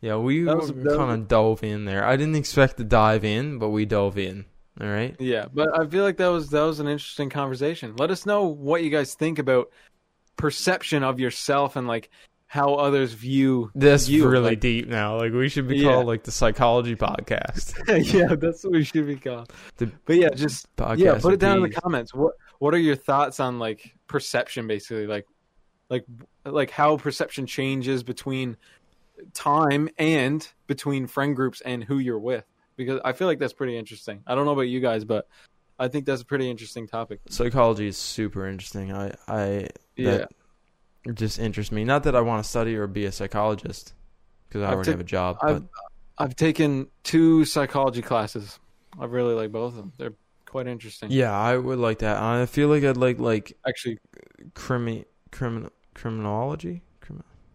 yeah, we that was a- that was kind of dove in there. I didn't expect to dive in, but we dove in. All right. yeah but i feel like that was that was an interesting conversation let us know what you guys think about perception of yourself and like how others view this you, really like- deep now. Like we should be Yeah. called like the psychology podcast. [laughs] yeah that's what we should be called The but yeah just podcast yeah put it down in the comments what what are your thoughts on like perception basically like like like how perception changes between time and between friend groups and who you're with because i feel like that's pretty interesting i don't know about you guys but i think that's a pretty interesting topic Psychology is super interesting. I I yeah it just interests me. Not that I want to study or be a psychologist because I I've already have a job. I've But I've taken two psychology classes. I really like both of them. They're quite interesting. yeah, I would like that. I feel like I'd like like Actually, crimi criminal criminology.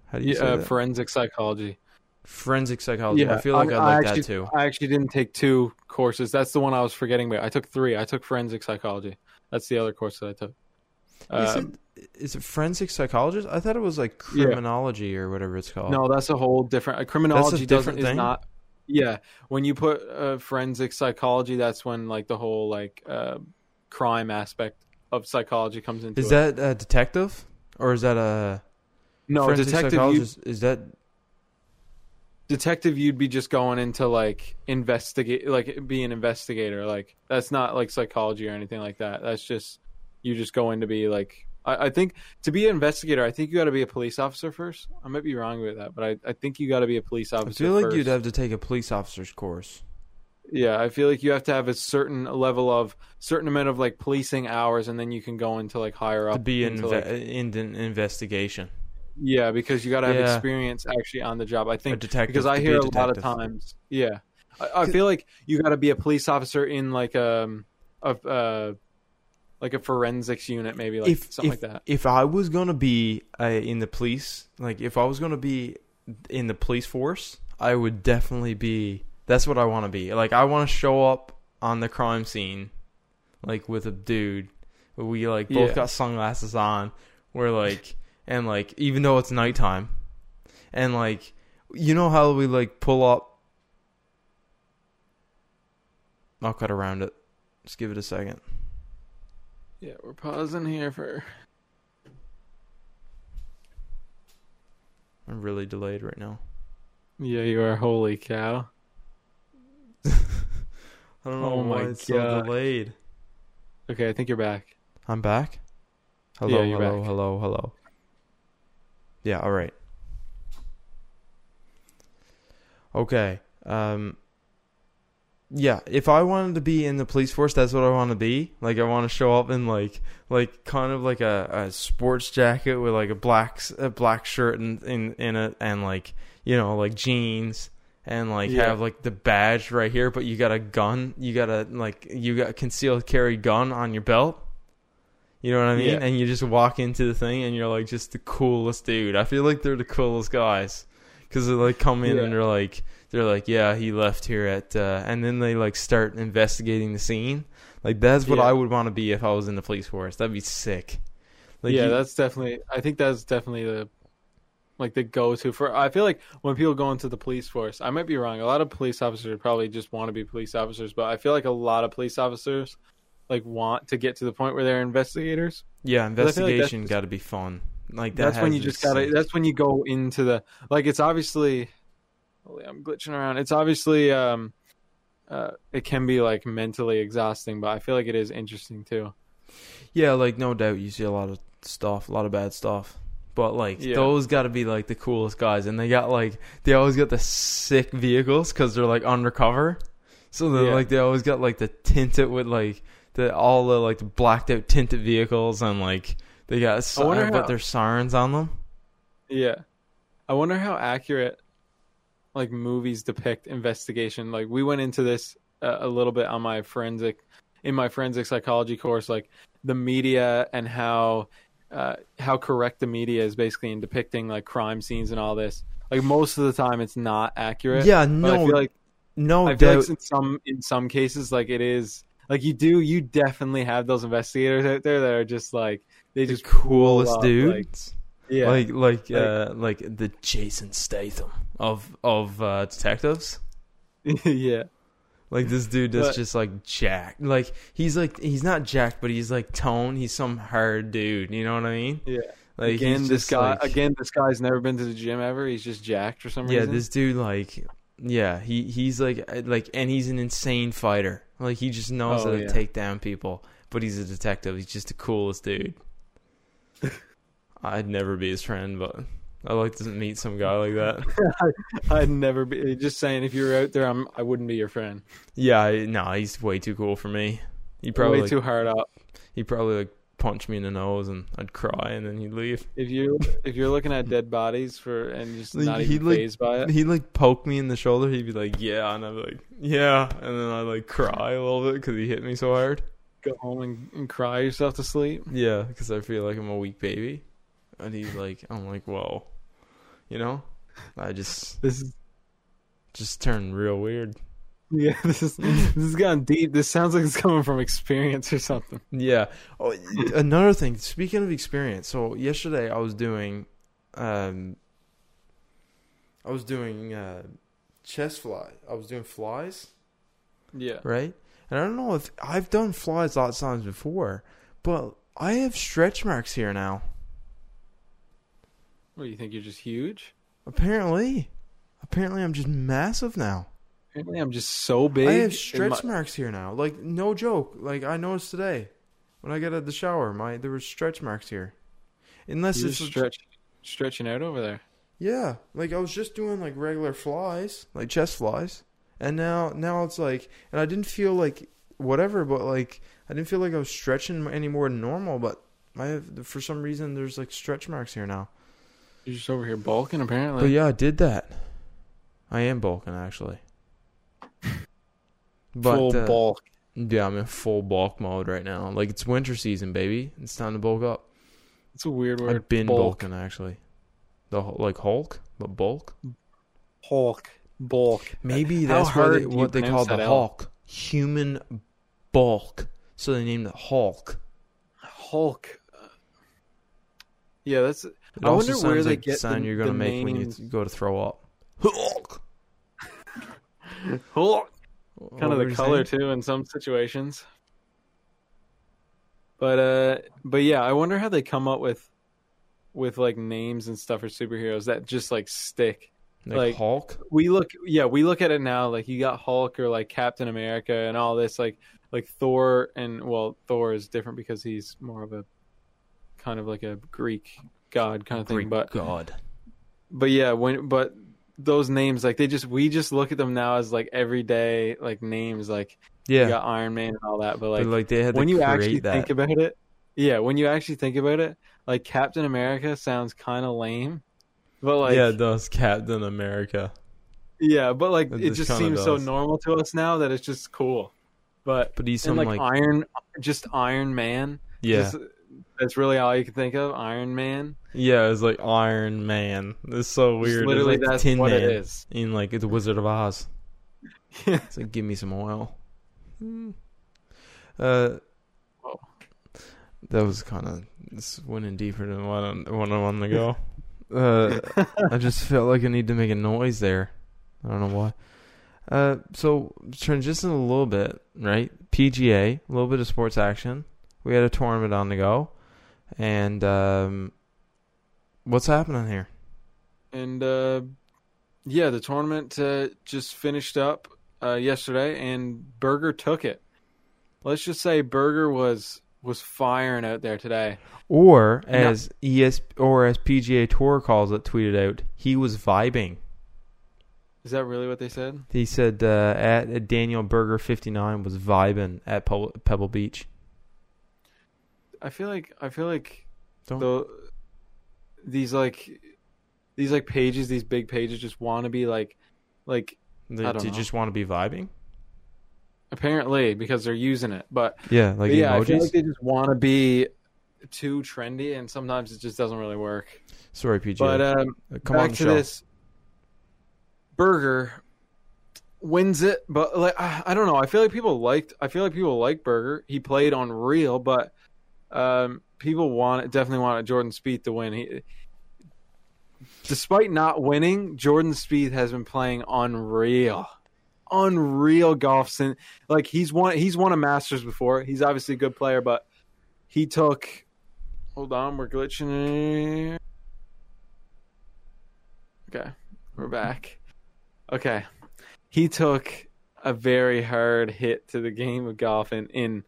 How do you yeah, say uh, that? forensic psychology. Forensic psychology. Yeah, I feel like I- I like actually, that too. I actually didn't take two courses. That's the one I was forgetting about. I took three. I took forensic psychology. That's the other course that I took. is, Um, it, is it forensic psychologist? I thought it was like Yeah. criminology or whatever it's called. no, that's a whole different. Uh, criminology different doesn't is not. Yeah, when you put uh, forensic psychology, that's when like the whole like uh, crime aspect of psychology comes into Is it. that a detective or is that a no forensic detective? You. Is that detective you'd be just going into like investigate like be an investigator like that's not like psychology or anything like that that's just you just go in to be like I, I think to be an investigator I think you got to be a police officer first I might be wrong with that but I, I think you got to be a police officer I feel like first. you'd have to take a police officer's course. yeah I feel like you have to have a certain level of certain amount of like policing hours and then you can go into like higher up to be in, into, like- in an investigation. Yeah because you got to have Yeah. experience actually on the job I think detective. because I to be hear a, a lot of times, yeah, I, I feel like you got to be a police officer in like um a uh like a forensics unit, maybe like if something if, like that. if I was gonna be uh, in the police, like if I was gonna be in the police force, I would definitely be. That's what I want to be. Like I want to show up on the crime scene, like with a dude. We like both Yeah. got sunglasses on. We're like, and like even though it's nighttime, and like you know how we like pull up I'll cut around it. Just give it a second. Yeah, we're pausing here for. I'm really delayed right now. Yeah, you are. Holy cow! [laughs] I don't know Oh why my it's so God. delayed. Okay, I think you're back. I'm back. Hello, Yeah, hello, back. hello, hello. Yeah, all right. Okay. Um yeah, if I wanted to be in the police force, that's what I want to be. Like I want to show up in like like kind of like a, a sports jacket with like a black a black shirt in in in it and like, you know, like jeans and like Yeah. have like the badge right here, but you got a gun. You got a like you got a concealed carry gun on your belt. You know what I mean? Yeah. And you just walk into the thing and you're like just the coolest dude. I feel like they're the coolest guys because they like come in Yeah. and they're like they're like yeah he left here at uh, and then they like start investigating the scene. Like that's what Yeah. I would want to be if I was in the police force. That'd be sick. Like yeah, you- that's definitely. I think that's definitely the, like the go-to for. I feel like when people go into the police force, I might be wrong. A lot of police officers probably just want to be police officers, but I feel like a lot of police officers like want to get to the point where they're investigators. yeah I feel like investigation got to be fun. Like that that's when you just gotta. That's when you go into the like. It's obviously. Holy, I'm glitching around. It's obviously um, uh, it can be like mentally exhausting, but I feel like it is interesting too. Yeah, like no doubt you see a lot of stuff, a lot of bad stuff. But like Yeah. those got to be like the coolest guys, and they got like they always got the sick vehicles because they're like undercover. So they Yeah. like they always got like the tinted with like the all the like the blacked out tinted vehicles, and like they got si- wonder but how- there's sirens on them. Yeah. I wonder how accurate like movies depict investigation. Like we went into this uh, a little bit on my forensic in my forensic psychology course like the media and how uh, how correct the media is basically in depicting like crime scenes and all this. Like most of the time it's not accurate. Yeah, no, I feel like no I feel doubt. like in some in some cases like it is like you do you definitely have those investigators out there that are just like they the just coolest up, dudes. Like, yeah. Like like Like- uh like the Jason Statham of of uh detectives. [laughs] yeah. Like this dude that's But- just like jacked. Like he's like he's not jacked, but he's like tone. He's some hard dude. You know what I mean? Yeah. Like again, this guy like- again, this guy's never been to the gym ever. He's just jacked for some Yeah, reason. Yeah, this dude like yeah he he's like uh, like and he's an insane fighter. Like he just knows Oh, how to yeah. take down people. But he's a detective. He's just the coolest dude. [laughs] I'd never be his friend, but I'd like to meet some guy like that. [laughs] I'd never be just saying if you were out there, I'm I wouldn't be your friend. Yeah, no, he's way too cool for me. He probably Way like, too hard up. he probably like punch me in the nose and I'd cry and then he'd leave. If you if you're looking at dead bodies for and just Like, not he'd, even like, phased by it, He'd like poke me in the shoulder. He'd be like, "Yeah," and I'd be like, "Yeah," and then I'd like cry a little bit because he hit me so hard. go home and, and cry yourself to sleep. Yeah, because I feel like I'm a weak baby, and he's like, I'm like, whoa, you know, I just This is just turned real weird. Yeah. [laughs] This is this has gone deep. This sounds like it's coming from experience or something. Yeah. Oh, another thing. Speaking of experience, so yesterday I was doing, um, I was doing uh, chest fly. I was doing flies. Yeah. right? And I don't know if I've done flies lots of times before, but I have stretch marks here now. What do you think? You're just huge. Apparently, apparently I'm just massive now. Apparently, I'm just so big. I have stretch my- marks here now. Like no joke. Like I noticed today when I got out of the shower, my there were stretch marks here. Unless You're it's stretch, stretching out over there. yeah, like I was just doing like regular flies, like chest flies, and now now it's like, and I didn't feel like whatever, but like I didn't feel like I was stretching any more than normal, but I have for some reason there's like stretch marks here now. You're just over here bulking, apparently. But yeah, I did that. I am bulking actually. But Full uh, bulk. yeah, I'm in full bulk mode right now. Like it's winter season, baby. It's time to bulk up. It's a weird word. I've been bulk. bulking actually. The like Hulk, but bulk. Hulk. Bulk. Maybe that's what they, what they call the? Hulk. Human bulk. So they named it Hulk. Hulk. Yeah, that's. It I wonder where they like get the- you're gonna the make when you go to throw up. [laughs] Kind of the color saying? too in some situations. But uh, but yeah, I wonder how they come up with with like names and stuff for superheroes that just like stick. Like, like- Hulk. We look, yeah, we look at it now. Like you got Hulk or like Captain America and all this, like like Thor and well, Thor is different because he's more of a kind of like a Greek god kind of thing. But God. but yeah, when but those names like they just we just look at them now as like everyday like names like Yeah, you got Iron Man and all that. But like, but like they had when you actually that. think about it, yeah, when you actually think about it, like Captain America sounds kind of lame. But like yeah, it does Captain America. Yeah, but like It it just seems so normal to us now that it's just cool. But But he's and like, like, Iron, just Iron Man. yeah, just- that's really all you can think of. Iron Man. yeah. It's like Iron Man. It's so weird. It's literally, like that's Tin what Man it is. in like the Wizard of Oz. Yeah. [laughs] It's like give me some oil. Hmm. Uh, Whoa. that was kind of this went in deeper than what I, what I wanted to go. [laughs] Uh, I just felt like I need to make a noise there. I don't know why. Uh, so transition a little bit, right? PGA, a little bit of sports action. We had a tournament on the go, and um, what's happening here? and uh, yeah, the tournament uh, just finished up uh, yesterday, and Berger took it. Let's just say Berger was was firing out there today. Or No. as ES or as PGA Tour calls it, tweeted out, he was vibing. Is that really what they said? He said uh, at Daniel Berger fifty nine was vibing at Pebble Beach. I feel like I feel like Don't- the these like these like pages, these big pages, just want to be like like They, I don't do you know. just want to be vibing? apparently because they're using it, but, Yeah, like but yeah, I feel like they just want to be too trendy, and sometimes it just doesn't really work. Sorry, PGA. But um, Uh, come back on, to show. this, Berger wins it, but like I I don't know. I feel like people liked. I feel like people like Berger. He played on real, but um, people want definitely wanted Jordan Spieth to win. He, despite not winning, Jordan Spieth has been playing unreal, unreal golf since. Like he's won. He's won a Masters before. He's obviously a good player, but he took. Hold on, we're glitching. Okay, we're back. Okay, he took a very hard hit to the game of golf in in,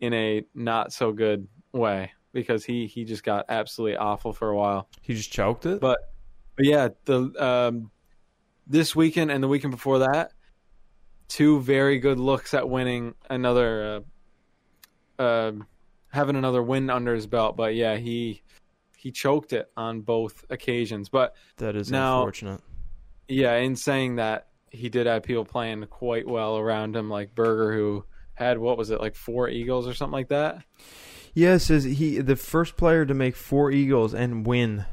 in a not so good way because he he just got absolutely awful for a while. he just choked it. But but yeah, the um, this weekend and the weekend before that, two very good looks at winning another, uh, uh, having another win under his belt. But yeah, he he choked it on both occasions. But that is now- unfortunate. yeah, in saying that, he did have people playing quite well around him, like Berger, who had what was it like four eagles or something like that. Yeah, it says he the first player to make four eagles and win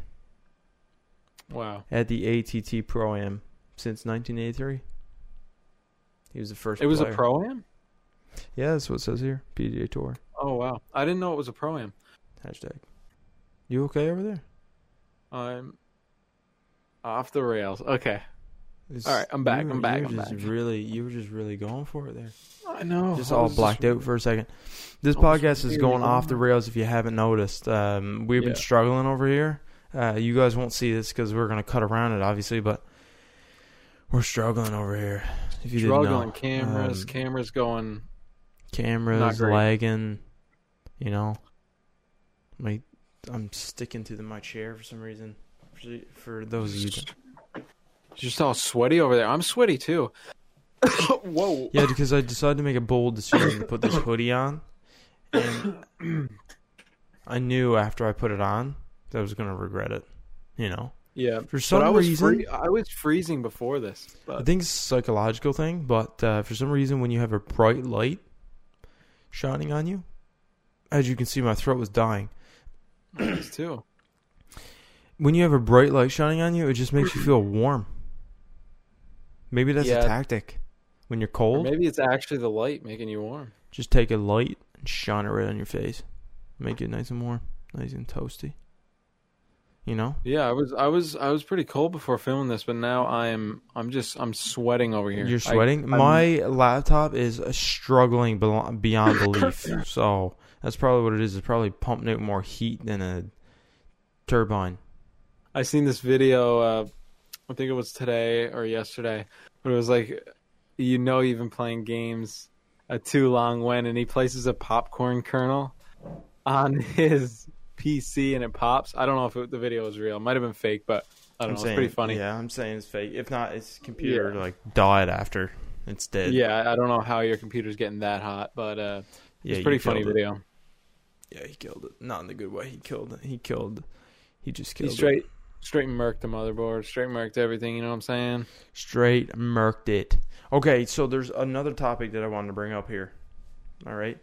Wow, at the ATT Pro Am since 1983. He was the first. it was player. a pro am. Yeah, that's what it says here. PGA Tour Oh wow, I didn't know it was a pro am. hashtag. You okay over there? I'm off the rails. Okay, It's- All right, I'm back, were- I'm back, You were I'm just back. really, you were just really going for it there. I know. Just I all was blacked out for a second. This podcast is going going off the rails. If you haven't noticed, um, we've been struggling over here. Uh, you guys won't see this because we're gonna cut around it, obviously, but we're struggling over here. If you didn't struggling know, cameras, Um, cameras going. Cameras great. lagging. You know, my I'm sticking to the, my chair for some reason. For, for those of you, that, You're just all sweaty over there. I'm sweaty too. [laughs] Whoa. yeah, because I decided to make a bold decision to put this hoodie on, and I knew after I put it on that I was gonna regret it. You know, Yeah. for some But I was reason, free- I was freezing before this. I think it's a psychological thing, but uh, for some reason, when you have a bright light shining on you, as you can see, my throat was dying. this too. When you have a bright light shining on you, it just makes you feel warm. Maybe that's a tactic. When you're Or cold, maybe it's actually the light making you warm. just take a light and shine it right on your face. Make it nice and warm, nice and toasty. You know. Yeah, I was I was I was pretty cold before filming this, but now I'm I'm just I'm sweating over here. You're sweating. I'm- My laptop is struggling beyond belief. [laughs] so that's probably what it is. It's probably pumping out more heat than a turbine. I seen this video. Uh, I think it was today or yesterday, but it was like, you know, you've been playing games a too long when, and he places a popcorn kernel on [laughs] his PC and it pops. I don't know if it, the video was real. It might have been fake, but I don't I'm know. saying, it's pretty funny. Yeah, I'm saying it's fake. If not, it's computer like died after it's dead. Yeah, I don't know how your computer's getting that hot, but uh, yeah, it's pretty funny it. video. Yeah, he killed it. Not in the good way. He killed it. He killed. He just killed. He killed it. Straight murked the motherboard, straight murked everything. You know what I'm saying? straight murked it. Okay, so there's another topic that I wanted to bring up here. All right,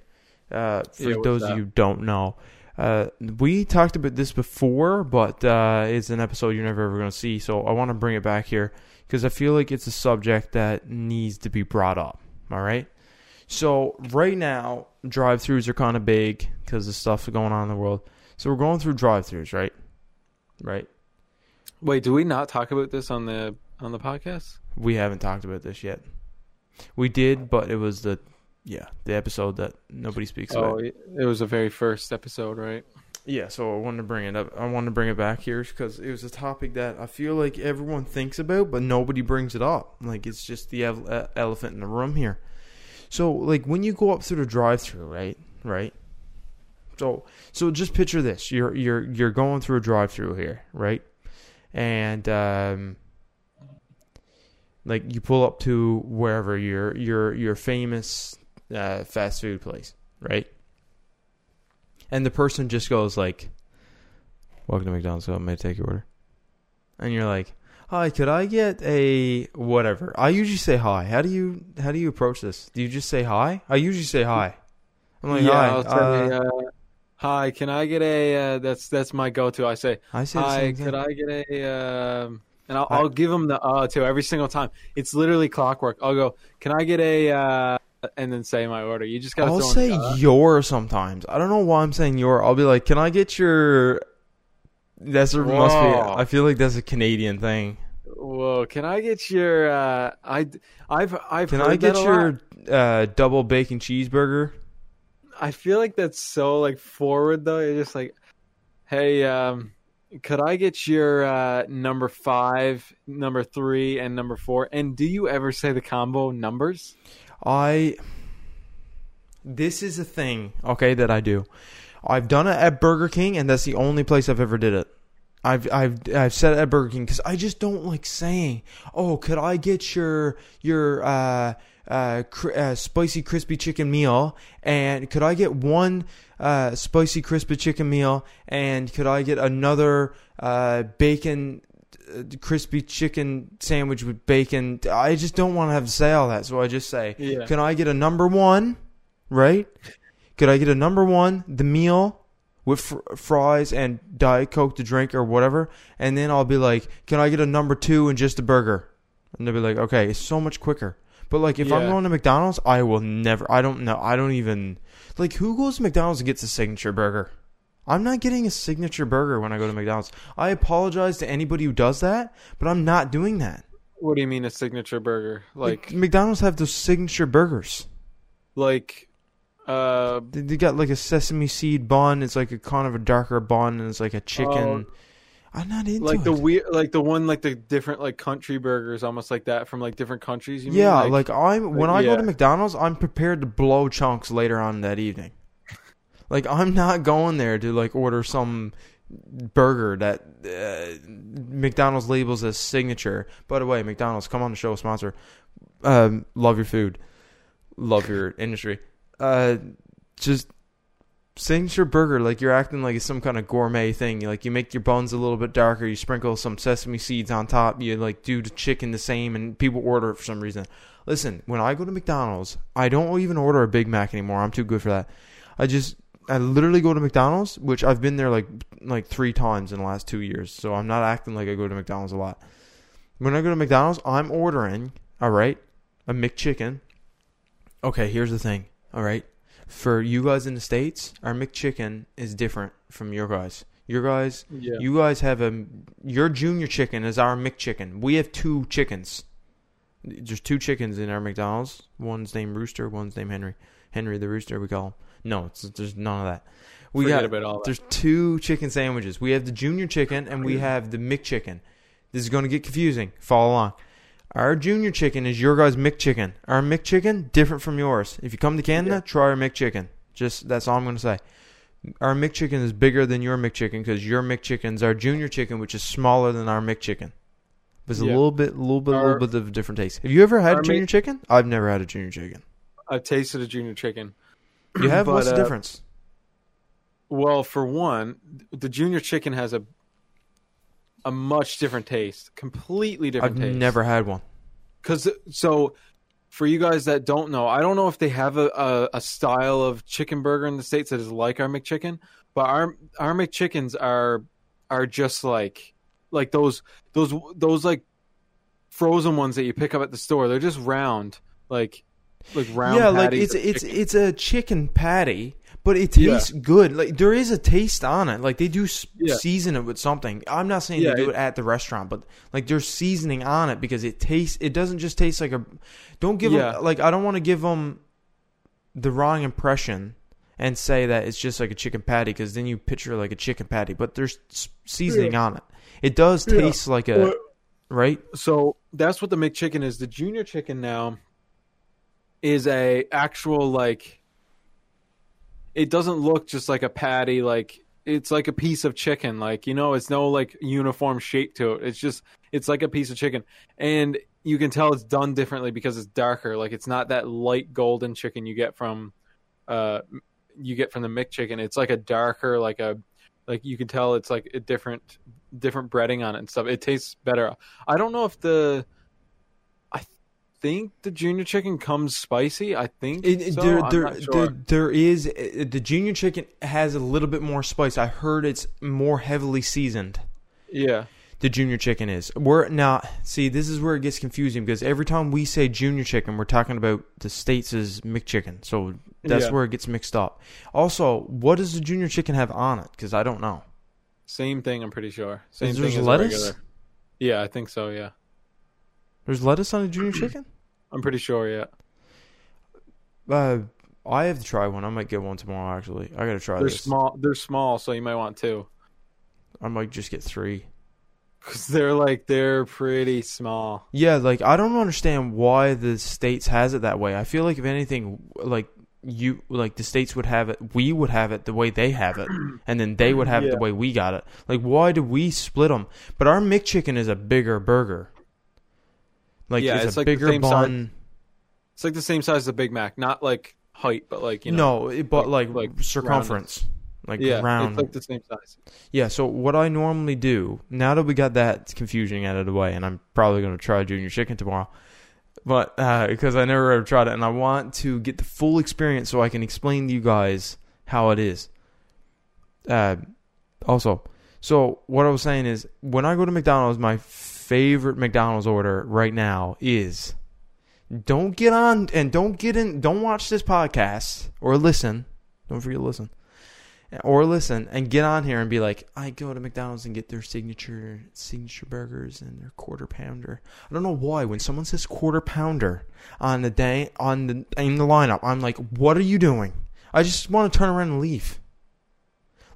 uh, for Yeah, those of you who don't know, uh, we talked about this before, but uh, it's an episode you're never ever going to see. So I want to bring it back here because I feel like it's a subject that needs to be brought up. All right. So right now, drive-throughs are kind of big because of stuff going on in the world. So we're going through drive-throughs, right? Right. Wait, do we not talk about this on the on the podcast? We haven't talked about this yet. We did, but it was the yeah the episode that nobody speaks Oh, about. it was the very first episode, right? Yeah, so I wanted to bring it up. I wanted to bring it back here because it was a topic that I feel like everyone thinks about, but nobody brings it up. Like it's just the ele- elephant in the room here. So like when you go up through the drive-through, right, right. So so just picture this: you're you're you're going through a drive-through here, right, and um, like you pull up to wherever your your your famous uh, fast food place, right? And the person just goes like, "Welcome to McDonald's. So may I take your order?" And you're like, "Hi, could I get a whatever?" I usually say hi. How do you how do you approach this? Do you just say hi? I usually say hi. I'm like, yeah, "Hi." I'll say, uh, uh, hi. Can I get a? Uh, that's that's my go-to. I say, I say hi. Could I get a? Um, and I'll, I'll give them the uh too every single time. It's literally clockwork. I'll go. Can I get a? Uh, and then say my order. You just gotta. I'll say in, uh, your sometimes. I don't know why I'm saying your. I'll be like, "Can I get your?" That's a, must be. I feel like that's a Canadian thing. Whoa! Can I get your? Uh, I I've I've Can I get your uh, double bacon cheeseburger? I feel like that's so like forward though. You're just like, hey, um, could I get your uh, number five, number three, and number four? And do you ever say the combo numbers? I. This is a thing, okay, that I do. I've done it at Burger King, and that's the only place I've ever did it. I've I've I've said it at Burger King because I just don't like saying, "Oh, could I get your your uh, uh, cr- uh, spicy crispy chicken meal?" And could I get one uh, spicy crispy chicken meal? And could I get another uh, bacon uh, crispy chicken sandwich with bacon? I just don't want to have to say all that, so I just say, Yeah. "Can I get a number one?" Right? Could I get a number one, the meal with fr- fries and diet coke to drink or whatever, and then I'll be like, "Can I get a number two and just a burger?" And they'll be like, "Okay, it's so much quicker." But like, if I'm going to McDonald's, I will never. I don't know. I don't even like who goes to McDonald's and gets a signature burger. I'm not getting a signature burger when I go to McDonald's. I apologize to anybody who does that, but I'm not doing that. What do you mean a signature burger? Like McDonald's have those signature burgers. like uh They, they got like a sesame seed bun. It's like a kind of a darker bun, and it's like a chicken. I'm not into like the it. weird like the one like the different like country burgers almost like that from like different countries. You mean? yeah, like, I'm when I go yeah. to McDonald's, I'm prepared to blow chunks later on that evening. Like I'm not going there to like order some burger that uh, McDonald's labels as signature. By the way, McDonald's, come on the show, sponsor. Um, love your food, love your industry. Uh, just signature burger, like you're acting like it's some kind of gourmet thing. Like you make your buns a little bit darker, you sprinkle some sesame seeds on top, you like do the chicken the same, and people order it for some reason. Listen, when I go to McDonald's, I don't even order a Big Mac anymore. I'm too good for that. I just I literally go to McDonald's, which I've been there like like three times in the last two years. So I'm not acting like I go to McDonald's a lot. When I go to McDonald's, I'm ordering, all right, a McChicken. Okay, here's the thing, all right. For you guys in the States, our McChicken is different from your guys. Your guys, Yeah. you guys have a your junior chicken is our McChicken. We have two chickens. There's two chickens in our McDonald's. One's named Rooster. One's named Henry. Henry the Rooster. We call him. No, it's, there's none of that. We Forget got about all that. there's two chicken sandwiches. We have the junior chicken and we have the McChicken. This is going to get confusing. Follow along. Our junior chicken is your guys' McChicken. Our McChicken different from yours. If you come to Canada, Yeah. try our McChicken. Just that's all I'm going to say. Our McChicken is bigger than your McChicken because your McChicken's our junior chicken, which is smaller than our McChicken. It's a little bit, little bit, a little bit of a different taste. Have you ever had junior Mc- chicken? I've never had a junior chicken. I've tasted a junior chicken. You have? [clears throat] But, What's the uh, difference? Well, for one, the junior chicken has a a much different taste, completely different. I've taste. never had one. because so for you guys that don't know, I don't know if they have a, a, a style of chicken burger in the states that is like our McChicken, but our our McChickens are are just like like those those those like frozen ones that you pick up at the store. They're just round, like like round. yeah, like it's it's chicken. it's a chicken patty, but it Yeah. tastes good. Like there is a taste on it. Like they do Yeah. season it with something. I'm not saying Yeah, they do it- it at the restaurant, but like there's seasoning on it because it tastes. It doesn't just taste like a. Don't give Yeah. them like I don't want to give them the wrong impression and say that it's just like a chicken patty because then you picture like a chicken patty, but there's seasoning on it. It does Yeah. taste like a right. So that's what the McChicken is. The junior chicken now is a actual like. It doesn't look just like a patty. Like it's like a piece of chicken. Like you know, it's no like uniform shape to it. It's just it's like a piece of chicken, and you can tell it's done differently because it's darker. Like it's not that light golden chicken you get from, uh, you get from the McChicken. It's like a darker, like a, like you can tell it's like a different different breading on it and stuff. It tastes better. I don't know if the think the junior chicken comes spicy. I think It, so. there, there, sure. there, there is uh, the junior chicken has a little bit more spice. I heard it's more heavily seasoned. yeah. The junior chicken is. We're now see this is where it gets confusing because every time we say junior chicken, we're talking about the states' McChicken. So that's Yeah. where it gets mixed up. Also, what does the junior chicken have on it? Because I don't know. Same thing, I'm pretty sure. Same Is thing as lettuce? regular. Yeah, I think so, yeah. There's lettuce on a junior [clears throat] chicken. I'm pretty sure, yeah. Uh, I have to try one. I might get one tomorrow. Actually, I gotta try They're this. small they're small, so you might want two. I might just get three. Cuz they're like they're pretty small. Yeah, like I don't understand why the states has it that way. I feel like if anything, like you, like the states would have it, we would have it the way they have it, and then they would have it the [clears throat] way we got it. Like, why do we split them? But our McChicken is a bigger burger. Like, Yeah, it's, it's a like the bigger same size- It's like the same size as a Big Mac, not like height, but like, you know. no, but like, like circumference, like yeah, round. it's like the same size. Yeah, so what I normally do, now that we got that confusion out of the way, and I'm probably going to try Junior Chicken tomorrow, but uh, because I never ever tried it, and I want to get the full experience so I can explain to you guys how it is. Uh, also, so what I was saying is, when I go to McDonald's, my favorite McDonald's order right now is don't get on and don't get in, don't watch this podcast or listen. Don't forget to listen or listen and get on here and be like, I go to McDonald's and get their signature signature burgers and their quarter pounder. I don't know why when someone says quarter pounder on the day on the in the lineup, I'm like, what are you doing? I just want to turn around and leave.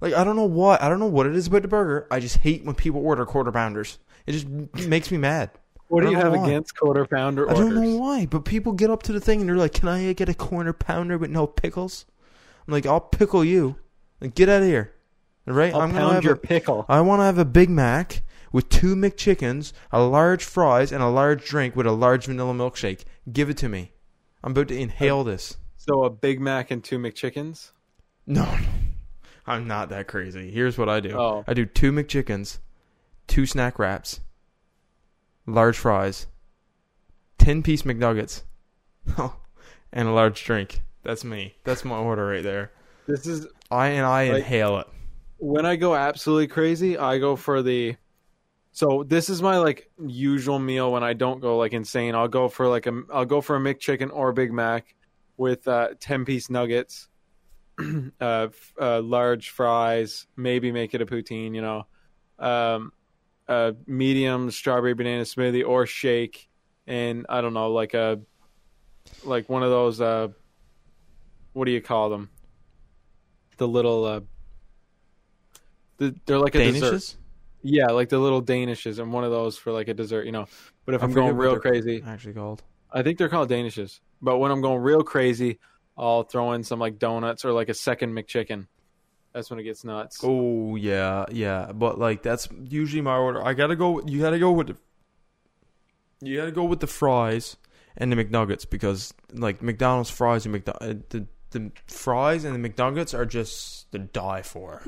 Like I don't know what I don't know what it is about the burger. I just hate when people order quarter pounders. It just makes me mad. What do you have why. against quarter pounder I don't know why, but people get up to the thing and they're like, "Can I get a quarter pounder with no pickles?" I'm like, "I'll pickle you. Like, get out of here." Right? I'll I'm gonna have your a, pickle. I want to have a Big Mac with two McChickens, a large fries, and a large drink with a large vanilla milkshake. Give it to me. I'm about to inhale this. So a Big Mac and two McChickens. No, no. [laughs] I'm not that crazy. Here's what I do. Oh. I do two McChickens, two snack wraps, large fries, ten piece McNuggets, [laughs] and a large drink. That's me. That's my order right there. This is I and I Like- inhale it. when I go absolutely crazy, I go for the. So this is my like usual meal when I don't go like insane. I'll go for like a I'll go for a McChicken or a Big Mac with uh, ten piece nuggets, [clears throat] uh, f- uh, large fries, maybe make it a poutine. You know, um, a medium strawberry banana smoothie or shake, and I don't know, like a like one of those. Uh, what do you call them? The little. Uh, the, they're like a dessert. Danishes? Yeah, like the little danishes, and one of those for like a dessert. You know, but if I I'm going real crazy, Actually called. I think they're called danishes. But when I'm going real crazy, I'll throw in some like donuts or like a second McChicken. That's when it gets nuts. Oh yeah, yeah. But like that's usually my order. I gotta go. You gotta go with. The, you gotta go with the fries and the McNuggets because like McDonald's fries and McDo- uh, the the fries and the McNuggets are just to die for.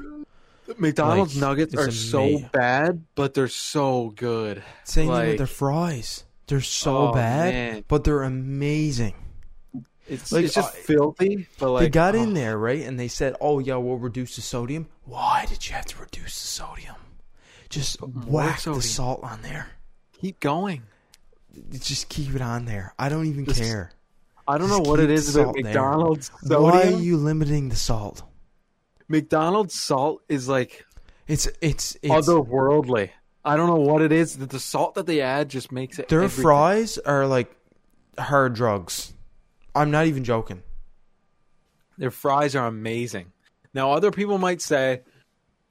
McDonald's Like, nuggets it's are so bad, but they're so good. Same thing with Like- their fries. They're so Oh, bad, man. but they're amazing. It's Like, it's just I- filthy, but like they got oh, in there right, and they said, "Oh yeah, we'll reduce the sodium." Why did you have to reduce the sodium? Just whack sodium. the salt on there. Keep going. Just keep it on there. I don't even Just care. I don't Just know what it is about there. McDonald's Why are you limiting the salt? McDonald's salt is like It's it's it's otherworldly. I don't know what it is. That the salt that they add just makes it. their everything. fries are like hard drugs. I'm not even joking. Their fries are amazing. Now, other people might say,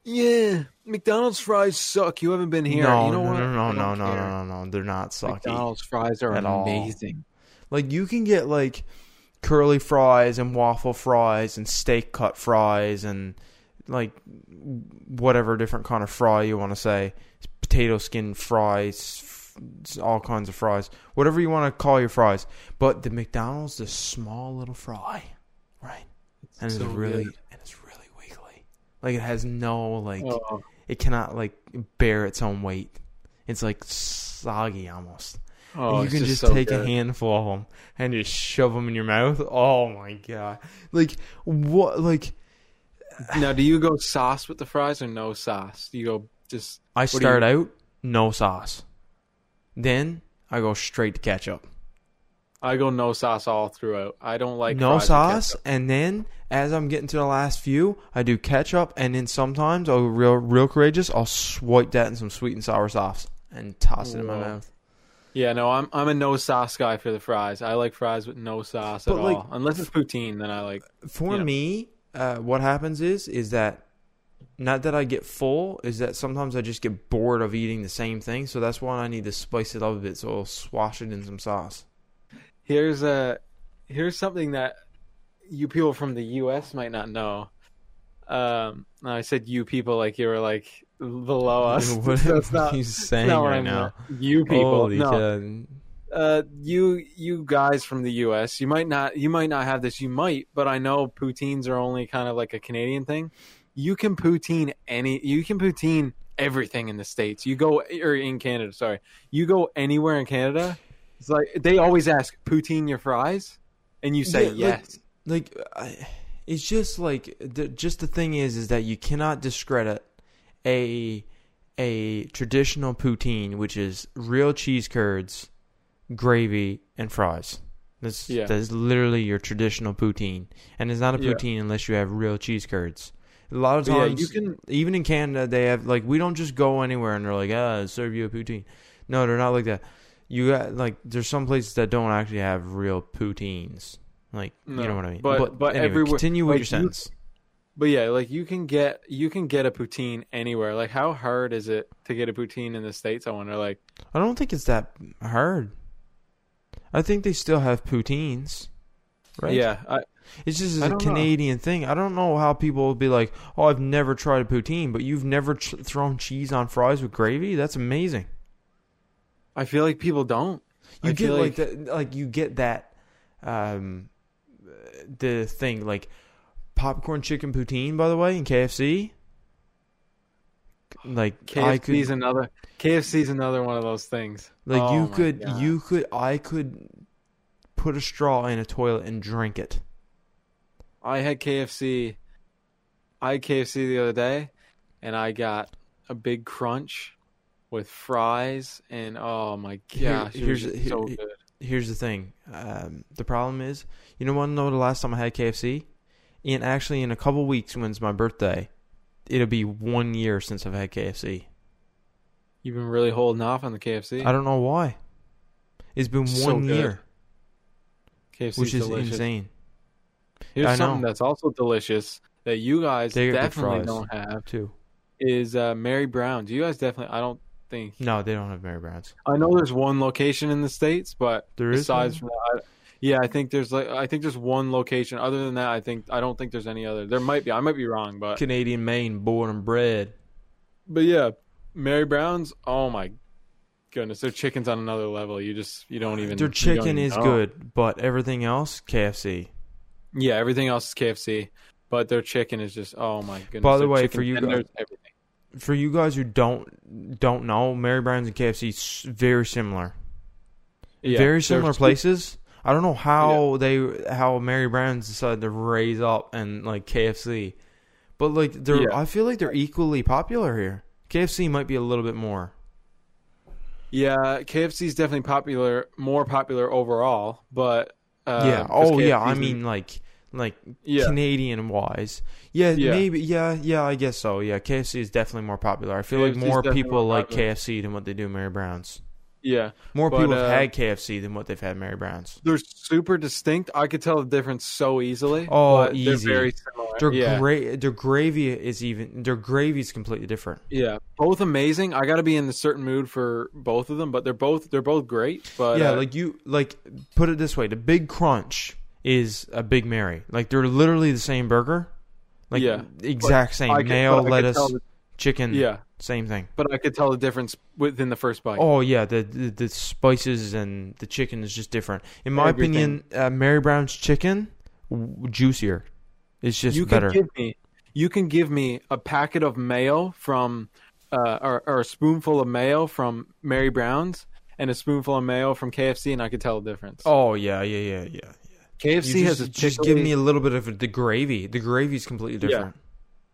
"Yeah, McDonald's fries suck. You haven't been here." no, you know no, what? no, no, no, no, no, no, no. They're not sucky. McDonald's fries are At all. amazing. Like you can get like curly fries and waffle fries and steak cut fries and like whatever different kind of fry you want to say, potato skin fries, all kinds of fries, whatever you want to call your fries. But the McDonald's, the small little fry, right? And it's so really good. and it's really wiggly. Like it has no like Oh, it cannot like bear its own weight. It's like soggy almost. oh, you can just, so take a handful of them and just shove them in your mouth. Oh my god! Like what? Like Now, do you go sauce with the fries or no sauce? Do you go just? I do you- start out no sauce, then I go straight to ketchup. I go no sauce all throughout. I don't like no sauce, ketchup. and then as I'm getting to the last few, I do ketchup, and then sometimes I'll real real courageous. I'll swipe that in some sweet and sour sauce and toss it in my mouth. Yeah, no, I'm I'm a no sauce guy for the fries. I like fries with no sauce But, at like- all, unless it's poutine. Then I like. For Yeah. me, uh, what happens is is that not that I get full, is that sometimes I just get bored of eating the same thing. So that's why I need to spice it up a bit. So I'll swash it in some sauce. Here's a here's something that you people from the U.S. might not know. Um, I said you people like you were like below [laughs] us. what [laughs] That's are not, you saying not right now? You people, Holy no. cow. uh, you you guys from the U.S. You might not you might not have this. You might, but I know poutines are only kind of like a Canadian thing. You can poutine any. You can poutine everything in the states. You go or in Canada. Sorry, you go anywhere in Canada. It's like they always ask poutine your fries, and you say Yeah, yes. Like, I, it's just like the, just the thing is is that you cannot discredit a a traditional poutine, which is real cheese curds, gravy, and fries. That's Yeah. that's literally your traditional poutine, and it's not a Yeah. poutine unless you have real cheese curds. A lot of But yeah, times, you can- even in Canada, they have like we don't just go anywhere and they're like, ah, serve you a poutine. No, they're not like that. You got like there's some places that don't actually have real poutines. Like you know what I mean. but- but anyway, everywhere- continue with like, your you- sentence. But yeah, like you can get you can get a poutine anywhere. Like how hard is it to get a poutine in the states? I wonder. Like I don't think it's that hard. I think they still have poutines. Right? yeah, I, It's just I a don't know. Canadian thing. I don't know how people will be like, "Oh, I've never tried a poutine," but you've never ch- thrown cheese on fries with gravy. That's amazing. I feel like people don't. You I get feel like that, like you get that, um, the thing like popcorn chicken poutine. By the way, in KFC, like KFC's could, another KFC's another one of those things. like Oh you could, God. you could, I could put a straw in a toilet and drink it. I had KFC. I had KFC the other day, and I got a big crunch with fries, and oh my Here- gosh, it here's- here- so here- good. Here's the thing. Um, the problem is, you know, want to know the last time I had KFC? And actually in a couple weeks when's my birthday, it'll be one year since I've had KFC. You've been really holding off on the KFC. I don't know why. It's been So one good. year, KFC's which is delicious. insane Here's I something know. that's also delicious that you guys They definitely don't have too. is uh, Mary Brown's. You guys definitely. I don't think. No, they don't have Mary Brown's. I know there's one location in the states, but There is besides from that, I, yeah, I think there's like I think there's one location. Other than that, I think I don't think there's any other. There might be. I might be wrong, but Canadian Maine, born and bred. but yeah, Mary Brown's. Oh my goodness, their chicken's on another level. You just you don't even. Their chicken even is know. good, but everything else, KFC. Yeah, everything else is KFC, but their chicken is just oh my goodness. By the Their way, for you guys- everything. For you guys who don't don't know, Mary Brown's and KFC very similar. Yeah, very similar places. I don't know how they how Mary Brown's decided to raise up and like KFC, but like they're Yeah. I feel like they're equally popular here. KFC might be a little bit more. Yeah, KFC is definitely popular, more popular overall, but uh, yeah. Oh yeah. I mean like like yeah, Canadian wise. Yeah, Yeah. Maybe. Yeah. Yeah. I guess so. Yeah. KFC is definitely more popular. I feel like more people more like. KFC than what they do Mary Brown's. yeah. More But, people have uh, had KFC than what they've had Mary Brown's. They're super distinct. I could tell the difference so easily. Oh, but They're very similar. Their yeah, gra- their gravy is even their gravy is completely different. yeah, both amazing. I got to be in a certain mood for both of them, but they're both they're both great. But yeah, uh, like you like put it this way: the Big Crunch is a Big Mary. Like they're literally the same burger. Like Yeah. exact same could- mayo, but I could lettuce, the- chicken. yeah, same thing. but I could tell the difference within the first bite. Oh yeah, the, the the spices and the chicken is just different. In my Everything. opinion, uh, Mary Brown's chicken w- juicier. It's just you better. can give me you can give me a packet of mayo from uh, or, or a spoonful of mayo from Mary Brown's and a spoonful of mayo from KFC, and I could tell the difference. oh yeah, yeah, yeah, yeah. KFC You has just, a just give me a little bit of the gravy. The gravy is completely different. Yeah. different.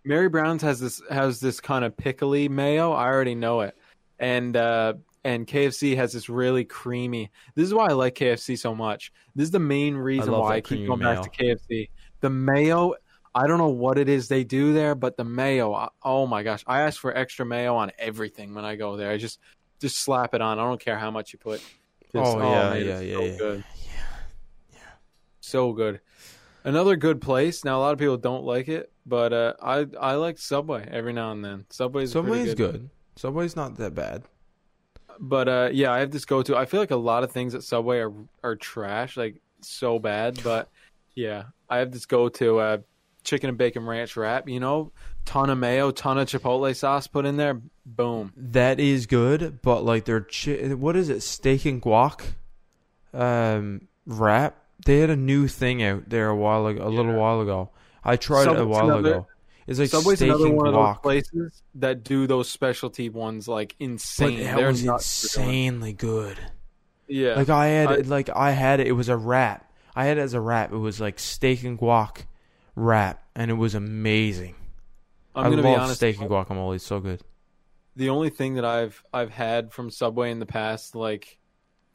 Mary Brown's has this has this kind of pickly mayo. I already know it, and uh, and KFC has this really creamy. This is why I like KFC so much. This is the main reason love why I keep going mayo. back to KFC. The mayo. I don't know what it is they do there, but the mayo. Oh my gosh! I ask for extra mayo on everything when I go there. I just just slap it on. I don't care how much you put. Just- Oh, yeah, man, yeah, yeah, so yeah. Good. So good. Another good place. Now a lot of people don't like it, but uh, I I like Subway every now and then. Subway's Subway's good. Subway's not that bad. But uh, yeah, I have this go to. I feel like a lot of things at Subway are are trash, like so bad. But yeah, I have this go to uh, chicken and bacon ranch wrap. You know, ton of mayo, ton of chipotle sauce put in there. Boom. That is good, but like their chi- what is it? Steak and guac, um, wrap. They had a new thing out there a while ago, a little while ago. I tried it a while another- ago. It's like Subway's steak another and one of those places that do those specialty ones like but insane. that They're was nuts for doing it. insanely good. Yeah, Like I had, I- like I had it. It was a wrap. I had it as a wrap. It was like steak and guac wrap, and it was amazing. I'm I gonna love be honest. steak and guacamole. It's so good. the only thing that I've I've had from Subway in the past, like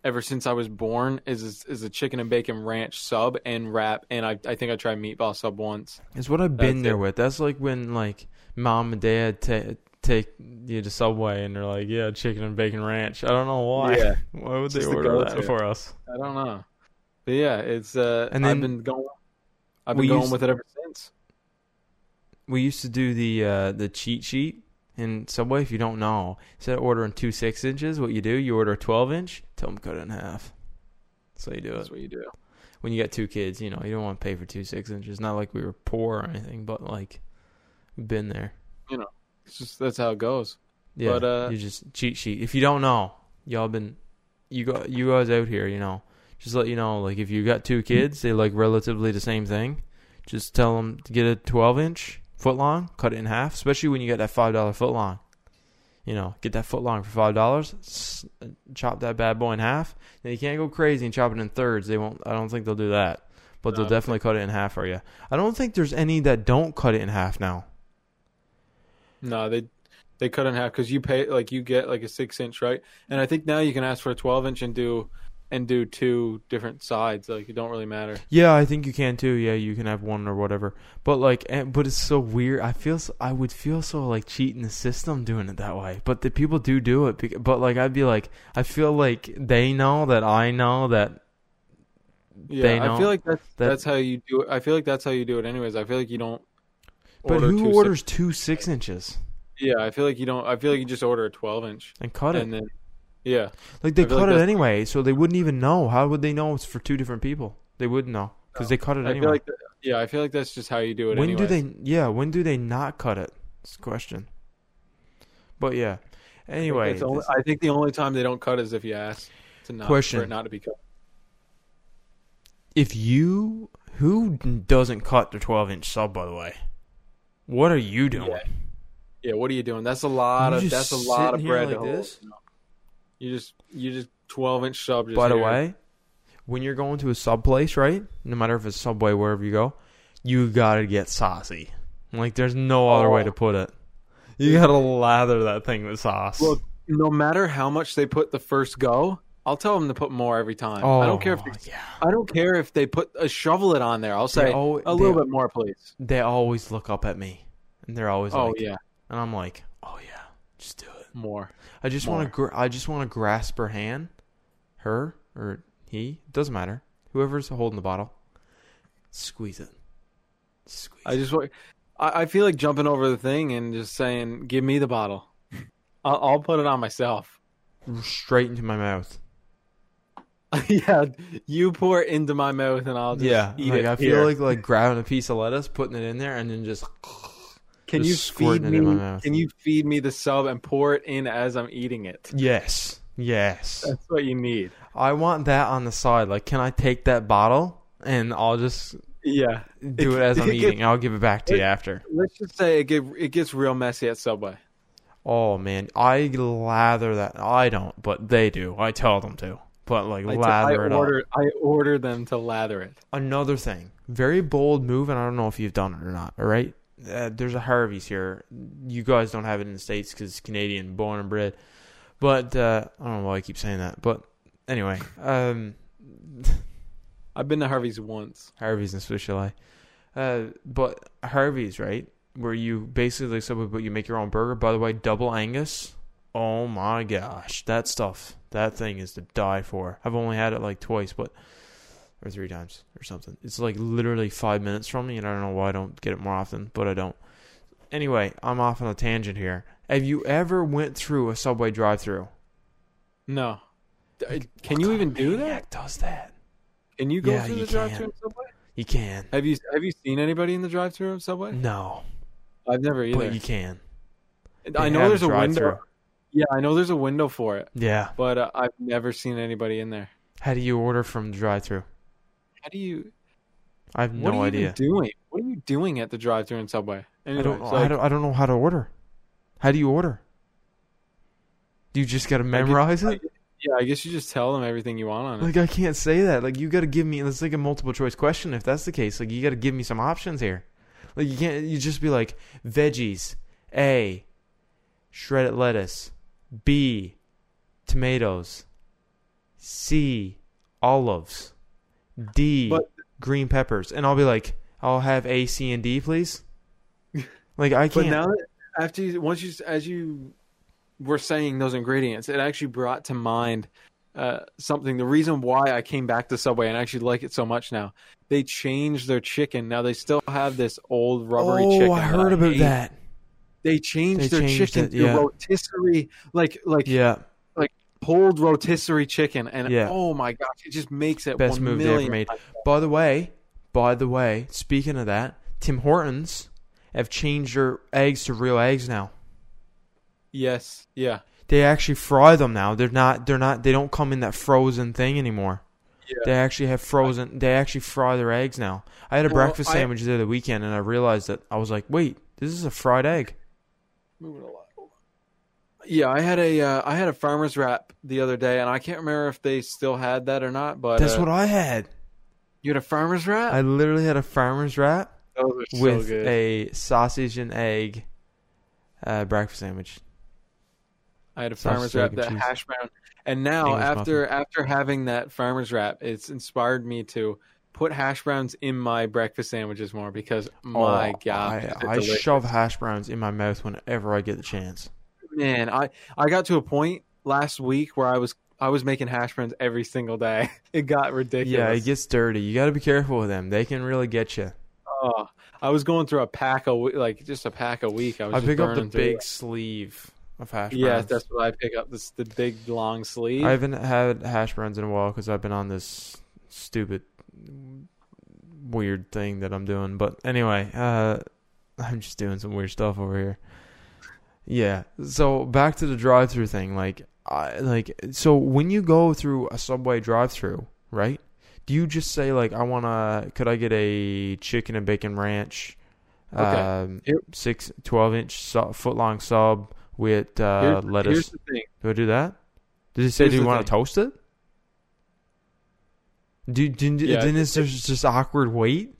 ever since I was born, is is a chicken and bacon ranch sub and wrap, and I I think I tried meatball sub once. It's what I've been That's there it. with. That's like when like mom and dad ta- take you to Subway and they're like, "Yeah, chicken and bacon ranch." I don't know why. Yeah. [laughs] why would they Just the order that for us? I don't know, but yeah, it's uh, And then, I've been going, I've been going used- with it ever since. We used to do the uh, the cheat sheet in Subway. If you don't know, instead of ordering two six inches, what you do, you order a twelve inch. Tell them cut it in half. That's how you do it. That's what you do. When you got two kids, you know you don't want to pay for two six inches. Not like we were poor or anything, but like we've been there. You know, it's just that's how it goes. Yeah, But, uh, you just cheat sheet. If you don't know, y'all been you got you guys out here, you know, just let you know. Like if you got two kids, they like relatively the same thing. Just tell them to get a twelve inch foot long, cut it in half. Especially when you get that five dollar foot long. You know, get that foot long for five dollars. Chop that bad boy in half. Now you can't go crazy and chop it in thirds. They won't. I don't think they'll do that. But No, they'll definitely cut it in half for you. I don't think there's any that don't cut it in half now. No, they they cut it in half because you pay like you get like a six inch right, and I think now you can ask for a twelve inch and do and do two different sides. Like it don't really matter. Yeah, I think you can too. Yeah, you can have one or whatever. But like, eh, but it's so weird. I feel so, I would feel so like cheating the system doing it that way. But the people do do it. bec- But like, I'd be like, I feel like they know that I know that. Yeah, They I feel like that's that- that's how you do it. I feel like that's how you do it anyways. I feel like you don't. But order who orders two six inches yeah, I feel like you don't. I feel like you just order a twelve inch and cut it? and then. Yeah, Like they I feel cut like it that's- anyway, so they wouldn't even know. How would they know it's for two different people? They wouldn't know because they cut it I anyway. feel like. yeah, I feel like that's just how you do it. when do anyways. they? Yeah, when do they not cut it? It's a question. But yeah. Anyway, It's only, this- I think the only time they don't cut is if you ask to not Question. for it not to be cut. if you who doesn't cut the twelve inch sub, by the way, what are you doing? Yeah. What are you doing? That's a lot You of just that's a lot of sitting here bread like to hold. this? You just you just twelve inch sub. Just By the way, when you're going to a sub place, right? No matter if it's Subway, wherever you go, you gotta get saucy. Like, there's no other way Oh. to put it. You gotta lather that thing with sauce. Look, no matter how much they put the first go, I'll tell them to put more every time. oh, I don't care if oh, they, yeah. I don't care if they put a shovel it on there. I'll say al- a little they- bit more, please. They always look up at me, and they're always Oh like, yeah, and I'm like, oh yeah, just do it. more. I just want to, gr- I just want to grasp her hand, her or he, doesn't matter, whoever's holding the bottle, squeeze it, squeeze. I just want. I, I feel like jumping over the thing and just saying, "Give me the bottle." [laughs] I'll, I'll put it on myself. straight into my mouth. [laughs] yeah, you pour it into my mouth and I'll just yeah, eat like it. I feel here. like like grabbing a piece of lettuce, putting it in there, and then just Can just you feed it me? Can you feed me the sub and pour it in as I'm eating it? yes, yes. That's what you need. I want that on the side. Like, can I take that bottle and I'll just Yeah. do it as [laughs] I'm it eating? I'll give it back to you after. Let's just say it get it gets real messy at Subway. Oh man, I lather that. I don't, but they do. I tell them to. But like I t- lather I it order up. I order them to lather it. Another thing, very bold move, and I don't know if you've done it or not. All right, uh, there's a Harvey's here. You guys don't have it in the states because it's Canadian, born and bred. But uh, I don't know why I keep saying that. But anyway, um, [laughs] I've been to Harvey's once. Harvey's in Swiss Chalet. Uh, but Harvey's, right? Where you basically Subway, but you make your own burger. By the way, double Angus. Oh my gosh, that stuff, that thing is to die for. I've only had it like twice, but or three times or something. It's like literally five minutes from me, and I don't know why I don't get it more often, but I don't. Anyway, I'm off on a tangent here. Have you ever went through a Subway drive-through? No. D- Can you even do that? Does that. Can you go Yeah, through you the drive-through Subway? You can. Have you have you seen anybody in the drive-through of Subway? No, I've never either. but you can. I know there's a window. Yeah, I know there's a window for it, Yeah. but uh, I've never seen anybody in there. How do you order from the drive-through? How do you? I have no what are you idea. even doing? What are you doing at the drive-through in Subway? I don't. Anyways, I don't. I don't know how to order. How do you order? Do you just I guess- memorize I it? yeah, I guess you just tell them everything you want on it. Like I can't say that. Like you gotta give me. It's like a multiple choice question. If that's the case, like you gotta give me some options here. Like you can't. You just be like veggies. A. Shredded lettuce. B. Tomatoes. C. Olives. D. But- green peppers. And I'll be like, I'll have A, C, and D, please. [laughs] Like I can't. But now that after you, once you as you were saying those ingredients, it actually brought to mind uh, something. The reason why I came back to Subway and actually like it so much now, they changed their chicken. Now they still have this old rubbery oh, chicken. I that heard about hate. that. They changed They their changed chicken it, to rotisserie, like like Yeah, pulled rotisserie chicken, and Yeah. oh my gosh, it just makes it Best move they ever made. By the way, by the way, speaking of that, Tim Hortons have changed their eggs to real eggs now. Yes, yeah, They actually fry them now. They're not. They're not. They don't come in that frozen thing anymore. yeah. They actually have frozen. They actually fry their eggs now. I had a Well, breakfast I- sandwich the other weekend, and I realized that I was like, "Wait, this is a fried egg." Moving along. Yeah, I had a uh, I had a farmer's wrap the other day, and I can't remember if they still had that or not. But That's uh, what I had. you had a farmer's wrap. I literally had a farmer's wrap Those are so with good. a sausage and egg uh, breakfast sandwich. I had a Sausage, farmer's wrap and that cheese. hash brown, and now English after after having that farmer's wrap, it's inspired me to put hash browns in my breakfast sandwiches more because my Oh, god, I, I shove hash browns in my mouth whenever I get the chance. Man, I I got to a point last week where I was I was making hash browns every single day. [laughs] It got ridiculous. Yeah, it gets dirty. You got to be careful with them. They can really get you. Oh, I was going through a pack a like just a pack a week. I was I pick up the big it. sleeve of hash browns. Yeah, that's what I pick up. This the big long sleeve. I haven't had hash browns in a while because I've been on this stupid, weird thing that I'm doing. But anyway, uh, [laughs] I'm just doing some weird stuff over here. Yeah. So back to the drive-through thing. Like, I like so when you go through a Subway drive-through, right? Do you just say like, I wanna? Could I get a chicken and bacon ranch? Okay. Um, six, 12 inch su- foot long sub with uh, Here's- lettuce. Here's the thing. Do I do that? Did it say Here's do you want to toast it? Do, do, do Yeah, then it- is there just awkward wait?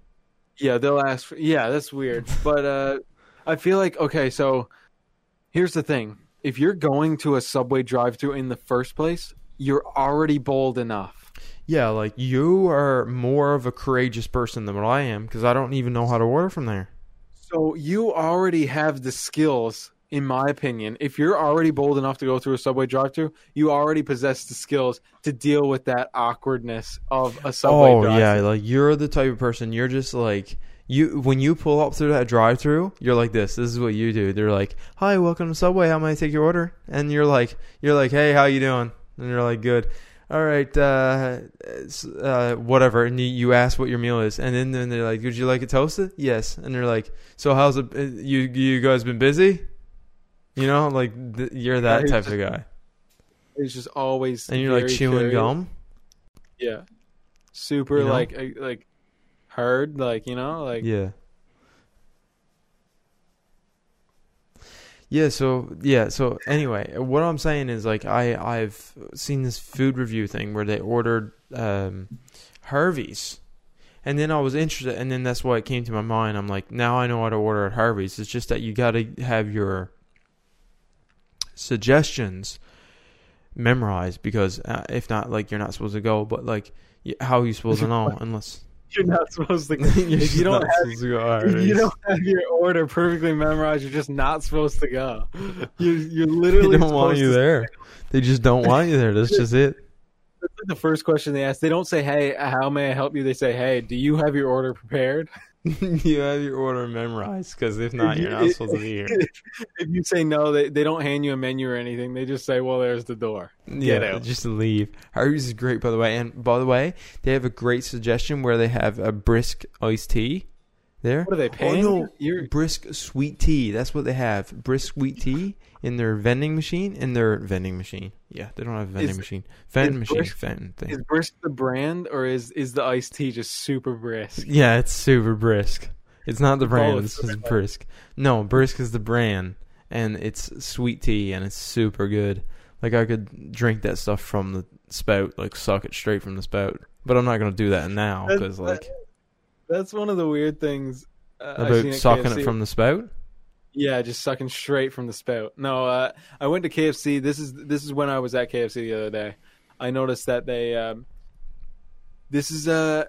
Yeah, they'll ask. For, yeah, that's weird. [laughs] But uh, I feel like okay. So here's the thing: if you're going to a subway drive-through in the first place, you're already bold enough. Yeah, like you are more of a courageous person than what I am because I don't even know how to order from there. So you already have the skills, in my opinion. If you're already bold enough to go through a subway drive-through, you already possess the skills to deal with that awkwardness of a subway oh drive-through. yeah, like you're the type of person. You're just like you when you pull up through that drive-through. You're like this. This is what you do. They're like, "Hi, welcome to Subway. How may I take your order?" And you're like, "You're like, hey, how you doing?" And you're like, "Good." All right, uh, uh, whatever. And you, you ask what your meal is, and then, then they're like, "Would you like it toasted?" Yes. And they're like, "So how's it? uh, You you guys been busy?" You know, like th- you're that type just- of guy, It's just always and you're like chewing curious. gum. Yeah, super You know? like like hard, like you know, like Yeah. Yeah, so yeah, so anyway, what I'm saying is like I I've seen this food review thing where they ordered um Harvey's. And then I was interested and then that's why it came to my mind. I'm like, now I know how to order at Harvey's. It's just that you got to have your suggestions memorized because uh, if not like you're not supposed to go, but like how are you supposed to know unless you're not supposed to. [laughs] If you don't have go you don't have your order perfectly memorized, you're just not supposed to go. You [laughs] you're literally they don't want you there. They just don't want you there. That's just it. [laughs] That's like the first question they ask. They don't say, "Hey, how may I help you?" They say, "Hey, do you have your order prepared?" [laughs] you have your order memorized because if not, you're not supposed to be here. if you say no, they they don't hand you a menu or anything. They just say, "Well, there's the door." Yeah, out. just leave. Harvey's is great, by the way. And by the way, they have a great suggestion where they have a brisk iced tea. There, What are they paying? Oh, no. you? You're brisk sweet tea. That's what they have. Brisk sweet tea in their vending machine. In their vending machine. Yeah, they don't have a vending Is- machine. Vending machine. brisk- Vending thing. is brisk the brand or is is the iced tea just super brisk? Yeah, it's super brisk. It's not the oh, brand. Both. It's just brisk. No, brisk is the brand, and it's sweet tea, and it's super good. Like I could drink that stuff from the spout, like suck it straight from the spout. But I'm not gonna do that now because like That's one of the weird things uh, I've about sucking KFC. it from the spout. Yeah, just sucking straight from the spout. No, uh, I went to KFC. This is this is when I was at KFC the other day. I noticed that they um, this is uh,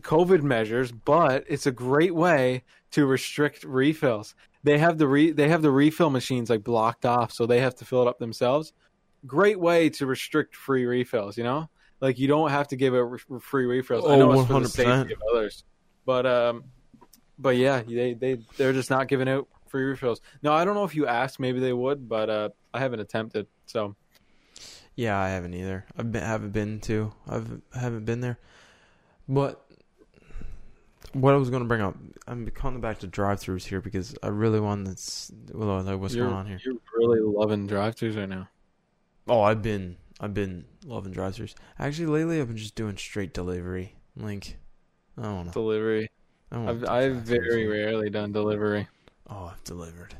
COVID measures, but it's a great way to restrict refills. They have the re- they have the refill machines like blocked off, so they have to fill it up themselves. Great way to restrict free refills. You know, like you don't have to give re- free refills. I Oh, know it's for the 100%. safety of others, but um, but yeah, they they they're just not giving out free refills. No, I don't know if you asked, maybe they would, but uh, I haven't attempted. So Yeah, I haven't either. I been, haven't been to. I've haven't been there. But what I was going to bring up, I'm coming back to drive-throughs here because I really want this. Well, like what's you're, going on here? You're really loving drive-throughs right now. Oh, I've been I've been loving drive-throughs. Actually, lately I've been just doing straight delivery. Like, I don't know. Delivery. I don't I've I've very rarely done delivery. Oh, I've delivered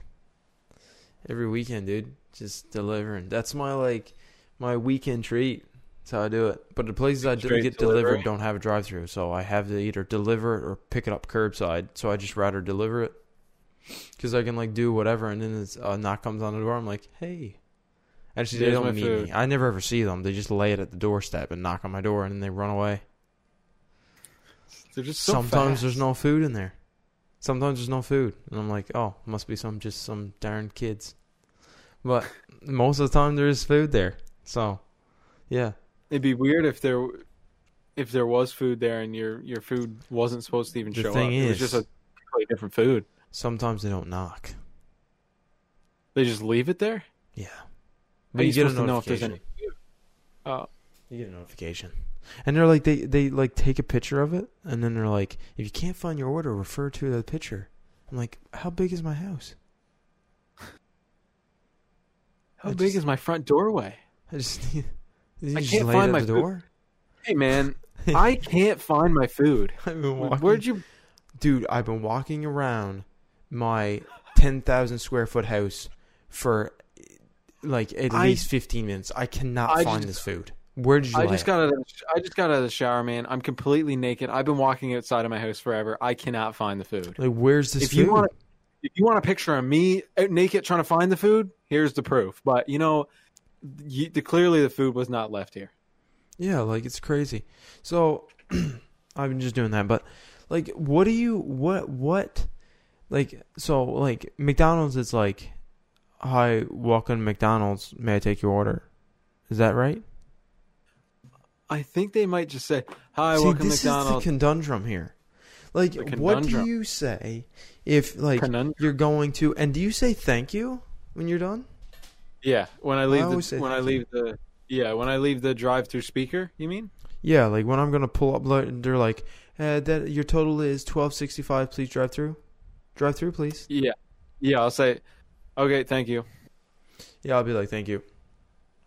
every weekend, dude. Just delivering. That's my like my weekend treat. That's how I do it. But the places I do get delivery? delivered don't have a drive-through, so I have to either deliver it or pick it up curbside. So I just rather deliver it because I can like do whatever, and then it's, a knock comes on the door. I'm like, hey, Actually, they There's don't my meet food. me. I never ever see them. They just lay it at the doorstep and knock on my door, and then they run away. They're just so Sometimes fast. there's no food in there. Sometimes there's no food, and I'm like, oh, must be some just some darn kids. But most of the time there is food there. So, yeah, It'd be weird if there if there was food there and your your food wasn't supposed to even The show thing up. it was is- just a completely different food. sometimes they don't knock. They just leave it there. Yeah, but you, you get a supposed to know if there's notification. any? Oh, You get a notification, and they're like they they like take a picture of it, and then they're like, if you can't find your order, refer to the picture. I'm like, how big is my house? [laughs] how I big just- is my front doorway? [laughs] I just need. [laughs] You I just can't find my food. door. Hey man, I can't find my food. I've been walking, Where'd you? dude? I've been walking around my ten thousand square foot house for like at I- least fifteen minutes. I cannot I find just- this food. Where did you? I just it? got out. Of, I just got out of the shower, man. I'm completely naked. I've been walking outside of my house forever. I cannot find the food. like. Where's this if food? you want, if you want a picture of me out naked trying to find the food, here's the proof. But you know, you, the, clearly the food was not left here. Yeah, like it's crazy. So [clears throat] I've been just doing that, but like, what do you what what like? So like McDonald's, is like, hi, welcome to McDonald's. May I take your order? Is that right? I think they might just say, "Hi, See, welcome this McDonald's." is the conundrum here. Like, The what do you say if like Conundrum. you're going to? And do you say thank you when you're done? yeah, when I leave always the when I thank you. leave the yeah when I leave the drive-through speaker. You mean? Yeah, like when I'm gonna pull up, they're like, uh, "That your total is twelve sixty five. Please drive through. Drive through, please." Yeah, yeah. I'll say, "Okay, thank you." Yeah, I'll be like, "Thank you,"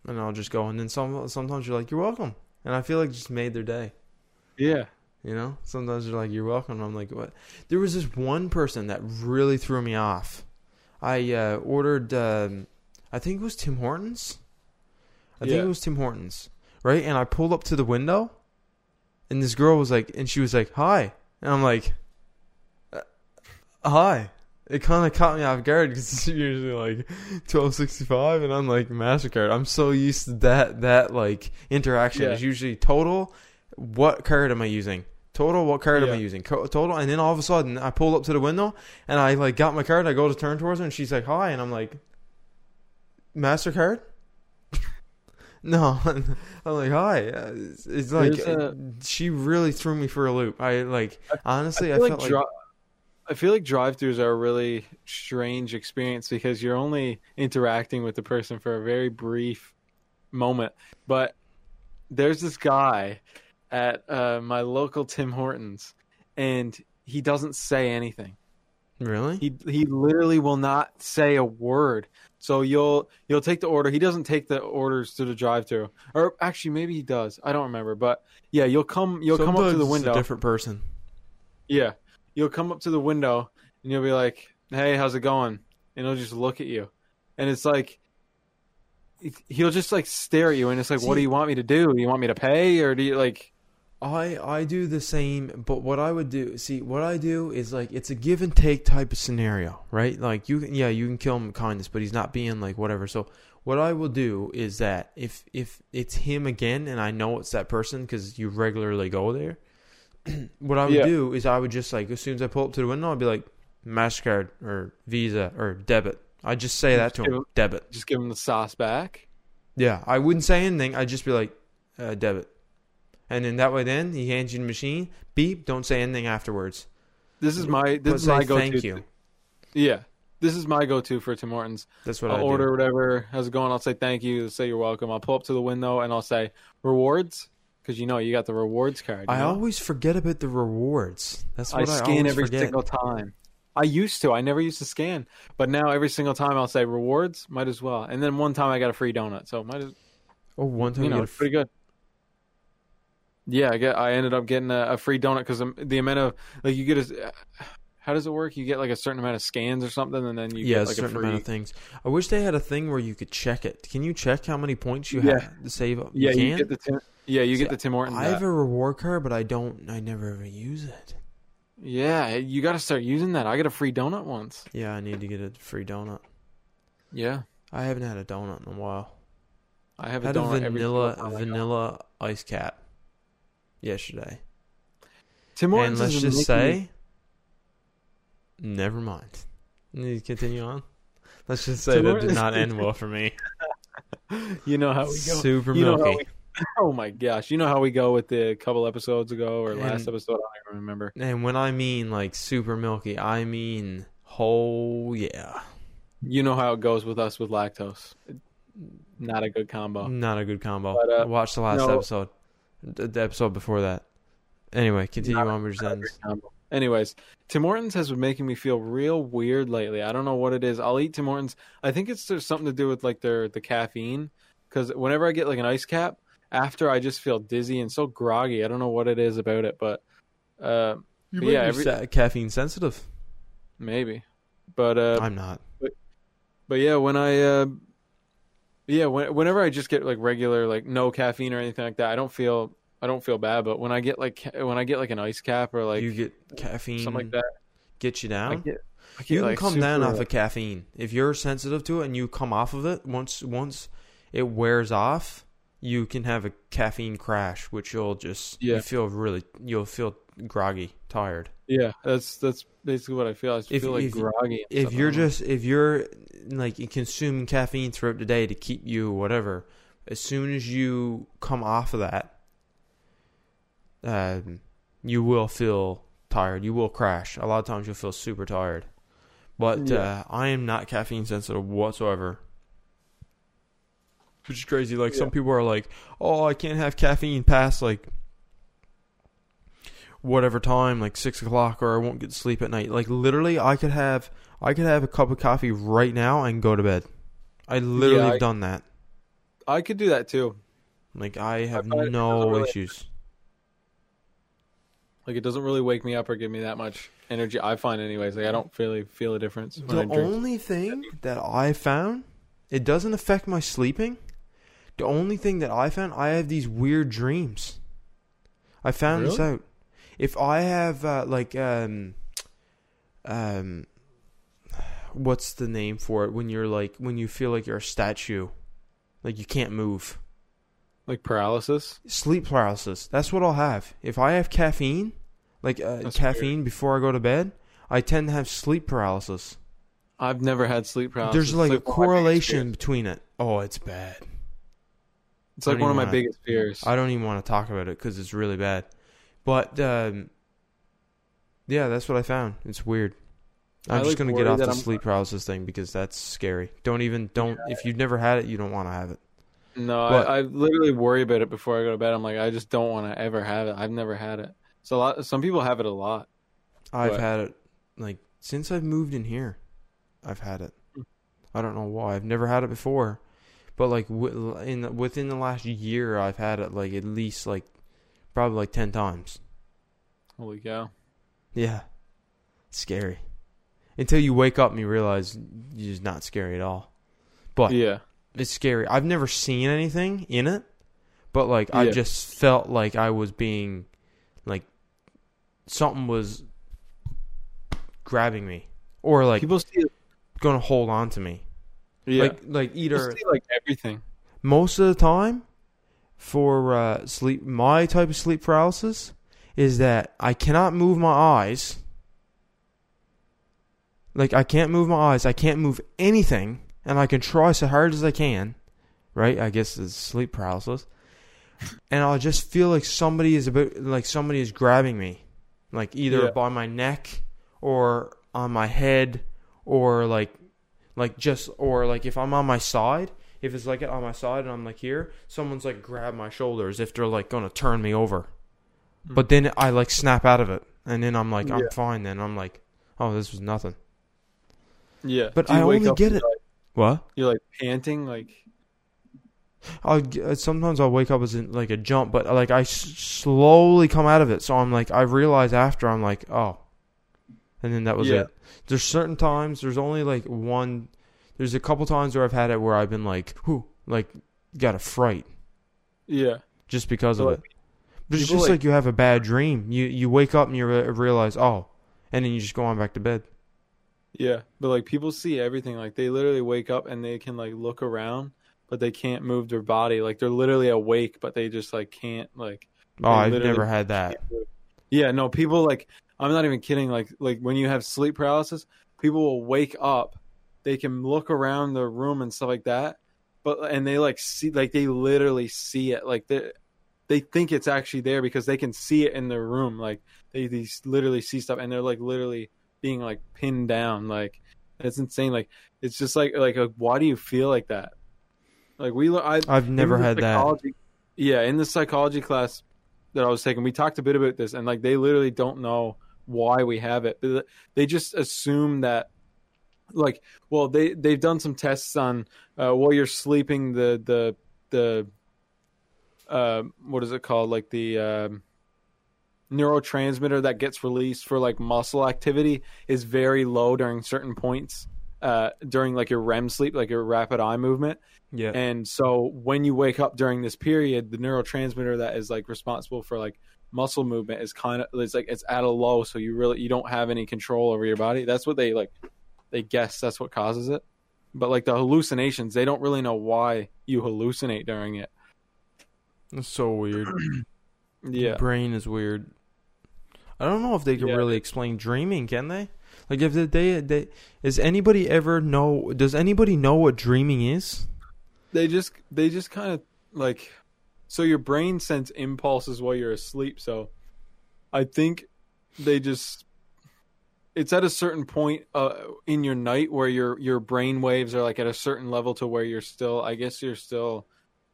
and I'll just go. And then some sometimes you're like, "You're welcome," and I feel like just made their day. Yeah. You know, sometimes you're like, "You're welcome." And I'm like, "What?" There was this one person that really threw me off. I uh, ordered, um, I think it was Tim Hortons. I think it was Tim Hortons, right? And I pulled up to the window, and this girl was like, and she was like, "Hi," and I'm like, uh, "Hi." It kind of caught me off guard because it's usually like twelve sixty five, and I'm like Mastercard. I'm so used to that that like interaction. Yeah. It's usually total. What card am I using? Total. What card am I using? Co- Total. And then all of a sudden, I pulled up to the window and I like got my card. I go to turn towards her, and she's like, "Hi," and I'm like, "Mastercard." [laughs] No, [laughs] I'm like hi. It's, it's like a- she really threw me for a loop. I like honestly, I, feel felt like, like dri- I feel like drive-throughs are a really strange experience because you're only interacting with the person for a very brief moment. But there's this guy at uh, my local Tim Hortons, and he doesn't say anything. really. He he literally will not say a word. So you'll you'll take the order. He doesn't take the orders to the drive-through, or actually maybe he does. I don't remember. But yeah, you'll come you'll come up to the window. A different person. Yeah. You'll come up to the window and you'll be like, "Hey, how's it going?" And he'll just look at you. And it's like he'll just like stare at you and it's like, "What do you want me to do? Do you want me to pay or do you like I I do the same, but what I would do, see, what I do is like it's a give and take type of scenario, right? Like you can, yeah, you can kill him with kindness, but he's not being like whatever. So what I will do is that if if it's him again, and I know it's that person because you regularly go there, [clears throat] what I would Yeah. do is I would just like as soon as I pull up to the window, I'd be like Mastercard or Visa or debit. I'd just say that to Just him, debit. just give him the sauce back?" Yeah, I wouldn't say anything. I'd just be like, uh, debit. And then that way, then he hands you the machine. Beep. Don't say anything afterwards. This is my this But is my go-to. thank you. Yeah. This is my go-to for Tim Hortons. That's what I'll I order do. whatever. How's it going? I'll say thank you. Say you're welcome. I'll pull up to the window and I'll say rewards because you know you got the rewards card. I know? always forget about the rewards. That's why I what I, scan every forget. single time. I used to. I never used to scan, but now every single time I'll say rewards. Might as well. And then one time I got a free donut, so might as oh, one time you know you it's get a pretty good. Yeah, I get. I ended up getting a, a free donut because the amount of like you get a. How does it work? You get like a certain amount of scans or something, and then you yeah, get a like a certain free. amount of things. I wish they had a thing where you could check it. Can you check how many points you Yeah. have to save up? yeah, you, you get the Tim, yeah you See, get the Tim Hortons. I have a reward card, but I don't. I never ever use it. Yeah, you got to start using that. I got a free donut once. Yeah, I need to get a free donut. Yeah, I haven't had a donut in a while. I have a Had a donut every vanilla single time I go. vanilla ice cap yesterday. Tim and Hortons let's is just say, never mind. To continue on. Let's just say that did not end well [laughs] for me. you know how we go. Super you know milky. we- [laughs] oh my gosh! You know how we go with the couple episodes ago or last episode? I don't even remember. And when I mean like super milky, I mean whole yeah. You know how it goes with us with lactose. Not a good combo. Not a good combo. But, uh, Watch the last no. episode. The, episode before that. Anyway, continue on with your sentence. combo. Anyways, Tim Hortons has been making me feel real weird lately. I don't know what it is. I'll eat Tim Hortons. I think it's there's something to do with like their the caffeine. Because whenever I get like an ice cap, after I just feel dizzy and so groggy. I don't know what it is about it, but uh, You But yeah, every- sa- caffeine sensitive. maybe. But uh, I'm not. But yeah, when I uh yeah, when, whenever I just get like regular like no caffeine or anything like that, I don't feel I don't feel bad, but when I get like when I get like an ice cap or like you get caffeine something like that, get you I down. get, I get you can like come down off of caffeine if you're sensitive to it and you come off of it once once it wears off you can have a caffeine crash which you'll just Yeah. you feel really you'll feel groggy tired Yeah, that's that's basically what I feel. I just If- feel like if- groggy. if you're just if you're like consuming caffeine throughout the day to keep you whatever as soon as you come off of that um, you will feel tired you will crash a lot of times you'll feel super tired but Yeah. uh, i am not caffeine sensitive whatsoever which is crazy like some people are like oh i can't have caffeine past like whatever time like six o'clock or i won't get sleep at night like literally i could have I could have a cup of coffee right now and go to bed. I literally Yeah, have I- done that. I could do that too. Like I have it no really- issues. Like it doesn't really wake me up or give me that much energy. I find anyways. Like I don't really feel a difference when The I drink. only thing that I found, it doesn't affect my sleeping. The only thing that I found, I have these weird dreams. I found this Really? out. If I have uh, like um um what's the name for it when you're like when you feel like you're a statue, like you can't move. like paralysis. Sleep paralysis. That's what I'll have. If I have caffeine, like uh, caffeine before I go to bed, I tend to have sleep paralysis. I've never had sleep paralysis. There's like a one of my biggest correlation between it. Oh, it's bad. It's like one of my wanna- biggest fears. I don't even want to talk about it because it's really bad. But um, yeah, that's what I found. It's weird. I, I'm just like, gonna get off the I'm- sleep paralysis thing because that's scary. Don't even don't if you've never had it, you don't want to have it. No, I, I literally worry about it before I go to bed. I'm like, I just don't want to ever have it. I've never had it. So a lot. Some people have it a lot. I've What? had it like since I've moved in here. I've had it. Hmm. I don't know why. I've never had it before, but like wi- in the, within the last year, I've had it like at least like probably like ten times. Holy cow! Yeah, scary. Until you wake up and you realize it's just not scary at all. But Yeah, it's scary. I've never seen anything in it, but like I just felt like I was being like something was grabbing me or like people see. going to hold on to me. Yeah, Like like people either see like everything. most of the time for uh, sleep my type of sleep paralysis is that I cannot move my eyes. Like I can't move my eyes, I can't move anything, and I can try so hard as I can. Right? I guess it's sleep paralysis. And I'll just feel like somebody is about like somebody is grabbing me. Like either Yeah. by my neck or on my head or like like just or like if I'm on my side, if it's like on my side and I'm like here, someone's like grab my shoulders if they're like gonna turn me over. But then I like snap out of it, and then I'm like I'm fine. Then I'm like, oh, this was nothing. Yeah, But I only get it- like, What? you're like panting, like G- uh, sometimes I'll wake up as in like a jump, but like I s- slowly come out of it. So I'm like I realize after I'm like oh, and then that was Yeah. it. There's certain times. There's only like one. There's a couple times where I've had it where I've been like whoo, like got a fright yeah, just because So, of like, it. But it's just like- like you have a bad dream. You you wake up and you re- realize oh, and then you just go on back to bed. yeah. But like people see everything. Like they literally wake up and they can like look around but they can't move their body. Like they're literally awake, but they just like can't like. Oh, I've never had that. Yeah, no, people like I'm not even kidding. Like like when you have sleep paralysis, people will wake up, they can look around the room and stuff like that, but and they like see like they literally see it. Like they they think it's actually there because they can see it in their room. Like they they literally see stuff and they're like literally being like pinned down. Like it's insane. Like it's just like like, like why do you feel like that? Like we I I've never had that. Yeah, in the psychology class that I was taking, we talked a bit about this, and like they literally don't know why we have it. They- They just assume that, like, well, they they've done some tests on uh, while you're sleeping, the the the uh, what is it called, like the um, neurotransmitter that gets released for like muscle activity is very low during certain points uh, during like your REM sleep, like your rapid eye movement. Yeah. And so when you wake up during this period, the neurotransmitter that is like responsible for like muscle movement is kind of it's like it's at a low, so you really you don't have any control over your body. That's what they like they guess that's what causes it. But like the hallucinations, they don't really know why you hallucinate during it. It's so weird. [clears throat] Yeah. Brain is weird. I don't know if they can Yeah. really explain dreaming, can they? Like if they, they they is anybody ever know does anybody know what dreaming is? They just they just kind of like so your brain sends impulses while you're asleep, so I think they just it's at a certain point uh, in your night where your your brain waves are like at a certain level to where you're still I guess you're still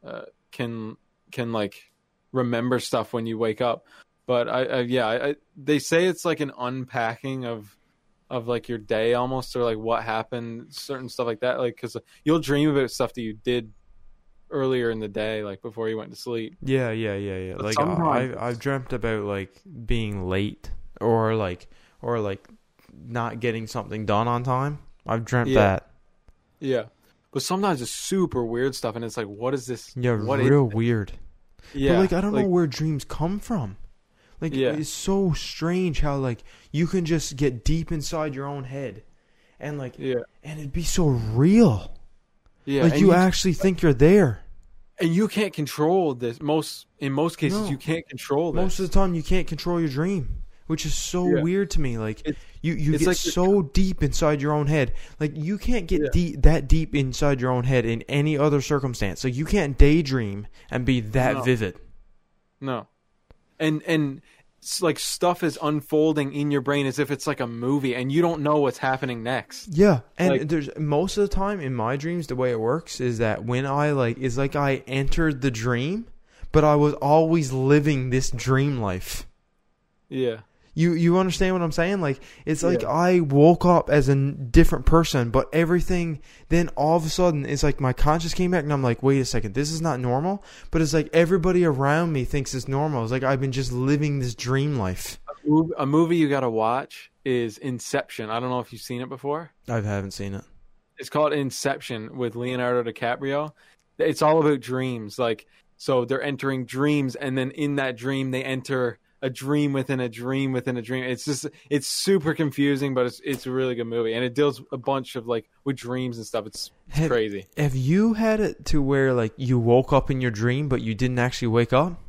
uh, can can like remember stuff when you wake up. But I, I yeah, I they say it's like an unpacking of of like your day almost or like what happened, certain stuff like that. Like because you'll dream about stuff that you did earlier in the day, like before you went to sleep. Yeah, yeah, yeah, yeah. But Like I, sometimes- I I've dreamt about like being late or like or like not getting something done on time. I've dreamt Yeah. that. Yeah, but sometimes it's super weird stuff, and it's like, what is this? Yeah, What is real weird. Yeah, But like I don't know where dreams come from. Like Yeah. it's so strange how like you can just get deep inside your own head and like Yeah, and it'd be so real. yeah. like and you, actually think you're there. and you can't control this. Most in most cases, No. you can't control this. Most of the time you can't control your dream, which is so Yeah. weird to me. Like It's- you you get like so deep inside your own head. Like you can't get Yeah. deep that deep inside your own head in any other circumstance. Like you can't daydream and be that No. vivid. No, and and like stuff is unfolding in your brain as if it's like a movie, and you don't know what's happening next. Yeah, and Like- there's most of the time in my dreams, the way it works is that when I like, it's like I entered the dream, but I was always living this dream life. Yeah, You you understand what I'm saying? Like it's like I woke up as a different person, but everything then all of a sudden it's like my conscious came back and I'm like, wait a second, this is not normal. But it's like everybody around me thinks it's normal. It's like I've been just living this dream life. a movie you got to watch is Inception. I don't know if you've seen it before. I haven't seen it. It's called Inception with Leonardo DiCaprio. It's all about dreams. Like, so they're entering dreams, and then in that dream, they enter a dream within a dream within a dream. It's just, it's super confusing, but it's it's a really good movie, and it deals a bunch of like with dreams and stuff. It's, it's Have- crazy. Have you had it to where like you woke up in your dream but you didn't actually wake up?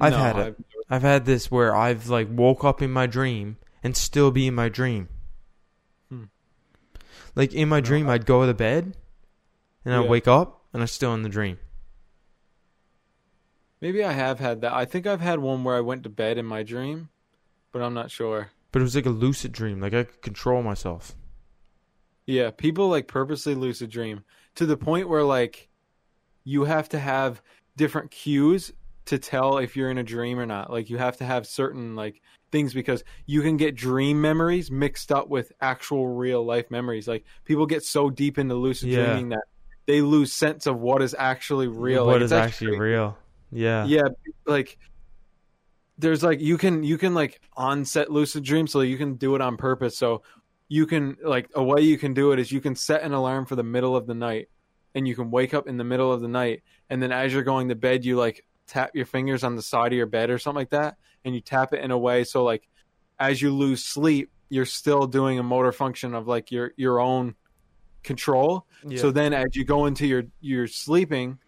I've No, had it. I've- I've had this where I've like woke up in my dream and still be in my dream. Hmm. Like in my dream, I'd go to bed, and I Yeah. wake up and I'm still in the dream. Maybe I have had that. I think I've had one where I went to bed in my dream, but I'm not sure. But it was like a lucid dream. Like I could control myself. Yeah, people like purposely lucid dream to the point where like you have to have different cues to tell if you're in a dream or not. Like you have to have certain like things because you can get dream memories mixed up with actual real life memories. Like people get so deep into lucid Yeah. dreaming that they lose sense of what is actually real. What Like, is it's actually real? Yeah. yeah like there's like you can you can like onset lucid dream so you can do it on purpose so you can like a way you can do it is you can set an alarm for the middle of the night and you can wake up in the middle of the night and then as you're going to bed you like tap your fingers on the side of your bed or something like that and you tap it in a way so like as you lose sleep you're still doing a motor function of like your your own control. So then as you go into your your sleeping,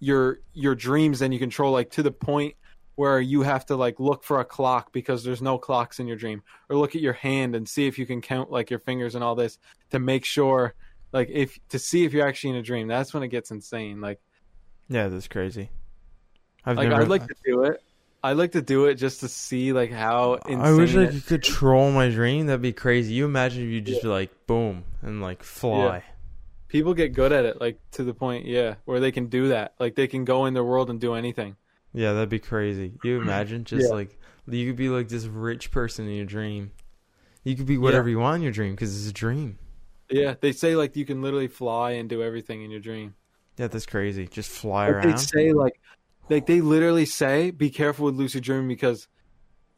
your your dreams and you control like to the point where you have to like look for a clock because there's no clocks in your dream or look at your hand and see if you can count like your fingers and all this to make sure like if to see if you're actually in a dream that's when it gets insane like yeah, that's crazy. I've like never. i'd like to do it i'd like to do it just to see like how insane I wish I could control my dream. That'd be crazy. You imagine if you just be like boom and like fly. People get good at it like to the point yeah where they can do that like they can go in their world and do anything Yeah, that'd be crazy. You imagine just Yeah. like you could be like this rich person in your dream. You could be whatever you want in your dream because it's a dream. yeah they say like you can literally fly and do everything in your dream Yeah, that's crazy. Just fly Like, they say like like they literally say be careful with lucid dreaming because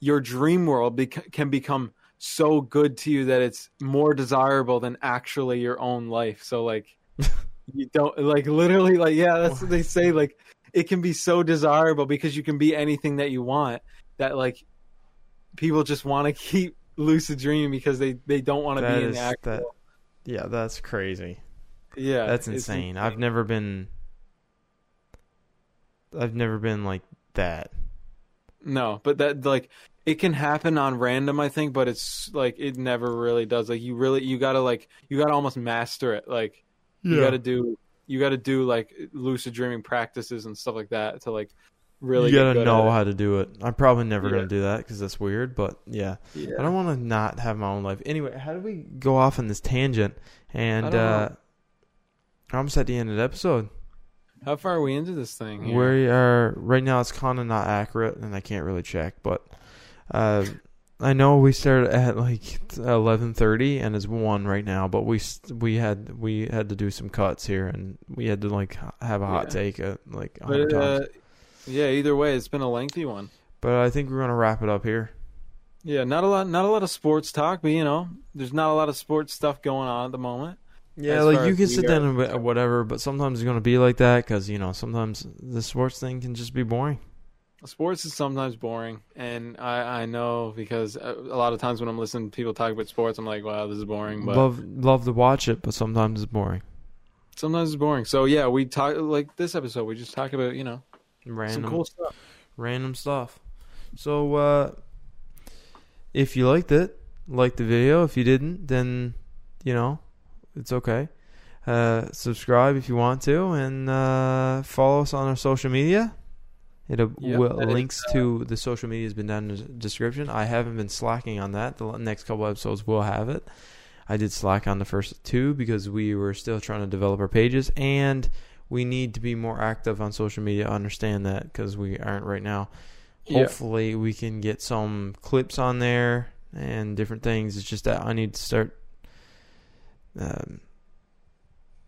your dream world bec- can become so good to you that it's more desirable than actually your own life so like [laughs] you don't like literally like yeah that's what they say like it can be so desirable because you can be anything that you want that like people just want to [laughs] keep lucid dreaming because they they don't want to be in the actual that- Yeah, that's crazy. yeah That's it's insane. I've never been. I've never been like that. No, but that like it can happen on random, I think, but it's like it never really does. Like you really you gotta like you gotta almost master it. Like you gotta do you gotta do like lucid dreaming practices and stuff like that to like really you gotta know how to do it. I'm probably never Yeah. gonna do that because that's weird. But yeah. Yeah. I don't want to not have my own life. Anyway, how do we go off on this tangent? And uh i'm almost at the end of the episode. How far are we into this thing? here? We are right now. It's kind of not accurate, and I can't really check. But uh, I know we started at like eleven thirty, and it's one right now. But we we had we had to do some cuts here, and we had to like have a hot Yeah. take at like a hundred But, times. uh, yeah, either way, it's been a lengthy one. But I think we're gonna wrap it up here. Yeah, not a lot, not a lot of sports talk, but you know, there's not a lot of sports stuff going on at the moment. Yeah, like you can sit down and whatever, but sometimes it's gonna be like that because you know sometimes the sports thing can just be boring. Sports is sometimes boring, and I, I know because a a lot of times when I'm listening to people talk about sports, I'm like, wow, this is boring. But Love love to watch it, but sometimes it's boring. sometimes it's boring. So yeah, we talk like this episode. We just talk about you know Random some cool stuff. random stuff. So uh if you liked it, like the video. If you didn't, then you know, it's okay. Uh subscribe if you want to and uh follow us on our social media. It Yep, will, that is, links to the social media has been down in the description. I haven't been slacking on that. The next couple episodes will have it. I did slack on the first two because we were still trying to develop our pages and we need to be more active on social media. I understand that because we aren't right now. Yeah. Hopefully, we can get some clips on there and different things. It's just that I need to start um,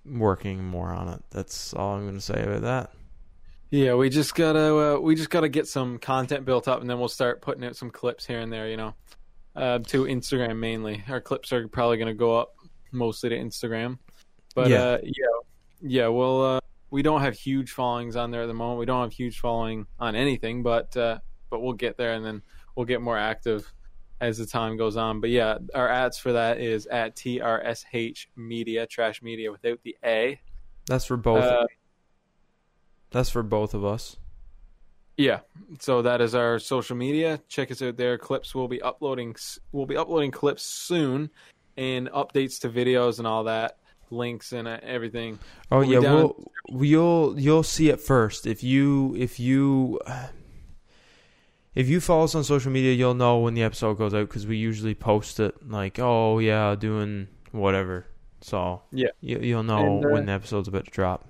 working more on it. That's all I'm going to say about that. Yeah, we just gotta uh, we just gotta get some content built up, and then we'll start putting out some clips here and there. You know, uh, to Instagram mainly. Our clips are probably gonna go up mostly to Instagram, but Yeah. uh, yeah, yeah. Well, uh, we don't have huge followings on there at the moment. We don't have huge following on anything, but uh, but we'll get there, and then we'll get more active as the time goes on. But yeah, our ads for that is at TRSH Media, Trash Media without the A. That's for both. Uh, That's for both of us. Yeah, so that is our social media. Check us out there. Clips will be uploading. We'll be uploading clips soon, and updates to videos and all that, links and uh, everything. Oh we'll yeah, we'll, you'll you'll see it first. If you if you [sighs] if you follow us on social media, you'll know when the episode goes out because we usually post it like, oh yeah, doing whatever. So Yeah. you, you'll know And, uh, when the episode's about to drop.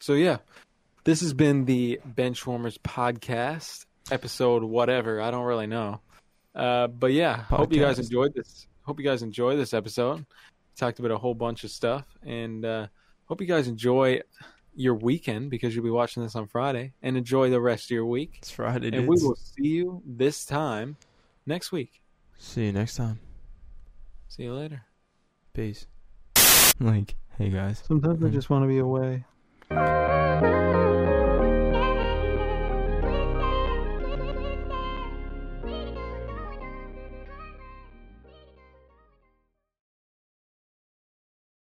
So yeah, this has been the Benchwarmers podcast episode. Whatever, I don't really know. Uh, but yeah, hope you guys enjoyed this. Hope you guys enjoyed this episode. Talked about a whole bunch of stuff, and uh, hope you guys enjoy your weekend because you'll be watching this on Friday, and enjoy the rest of your week. It's Friday, and dudes. we will see you this time next week. See you next time. See you later. Peace. Like, hey guys. Sometimes I just want to be away.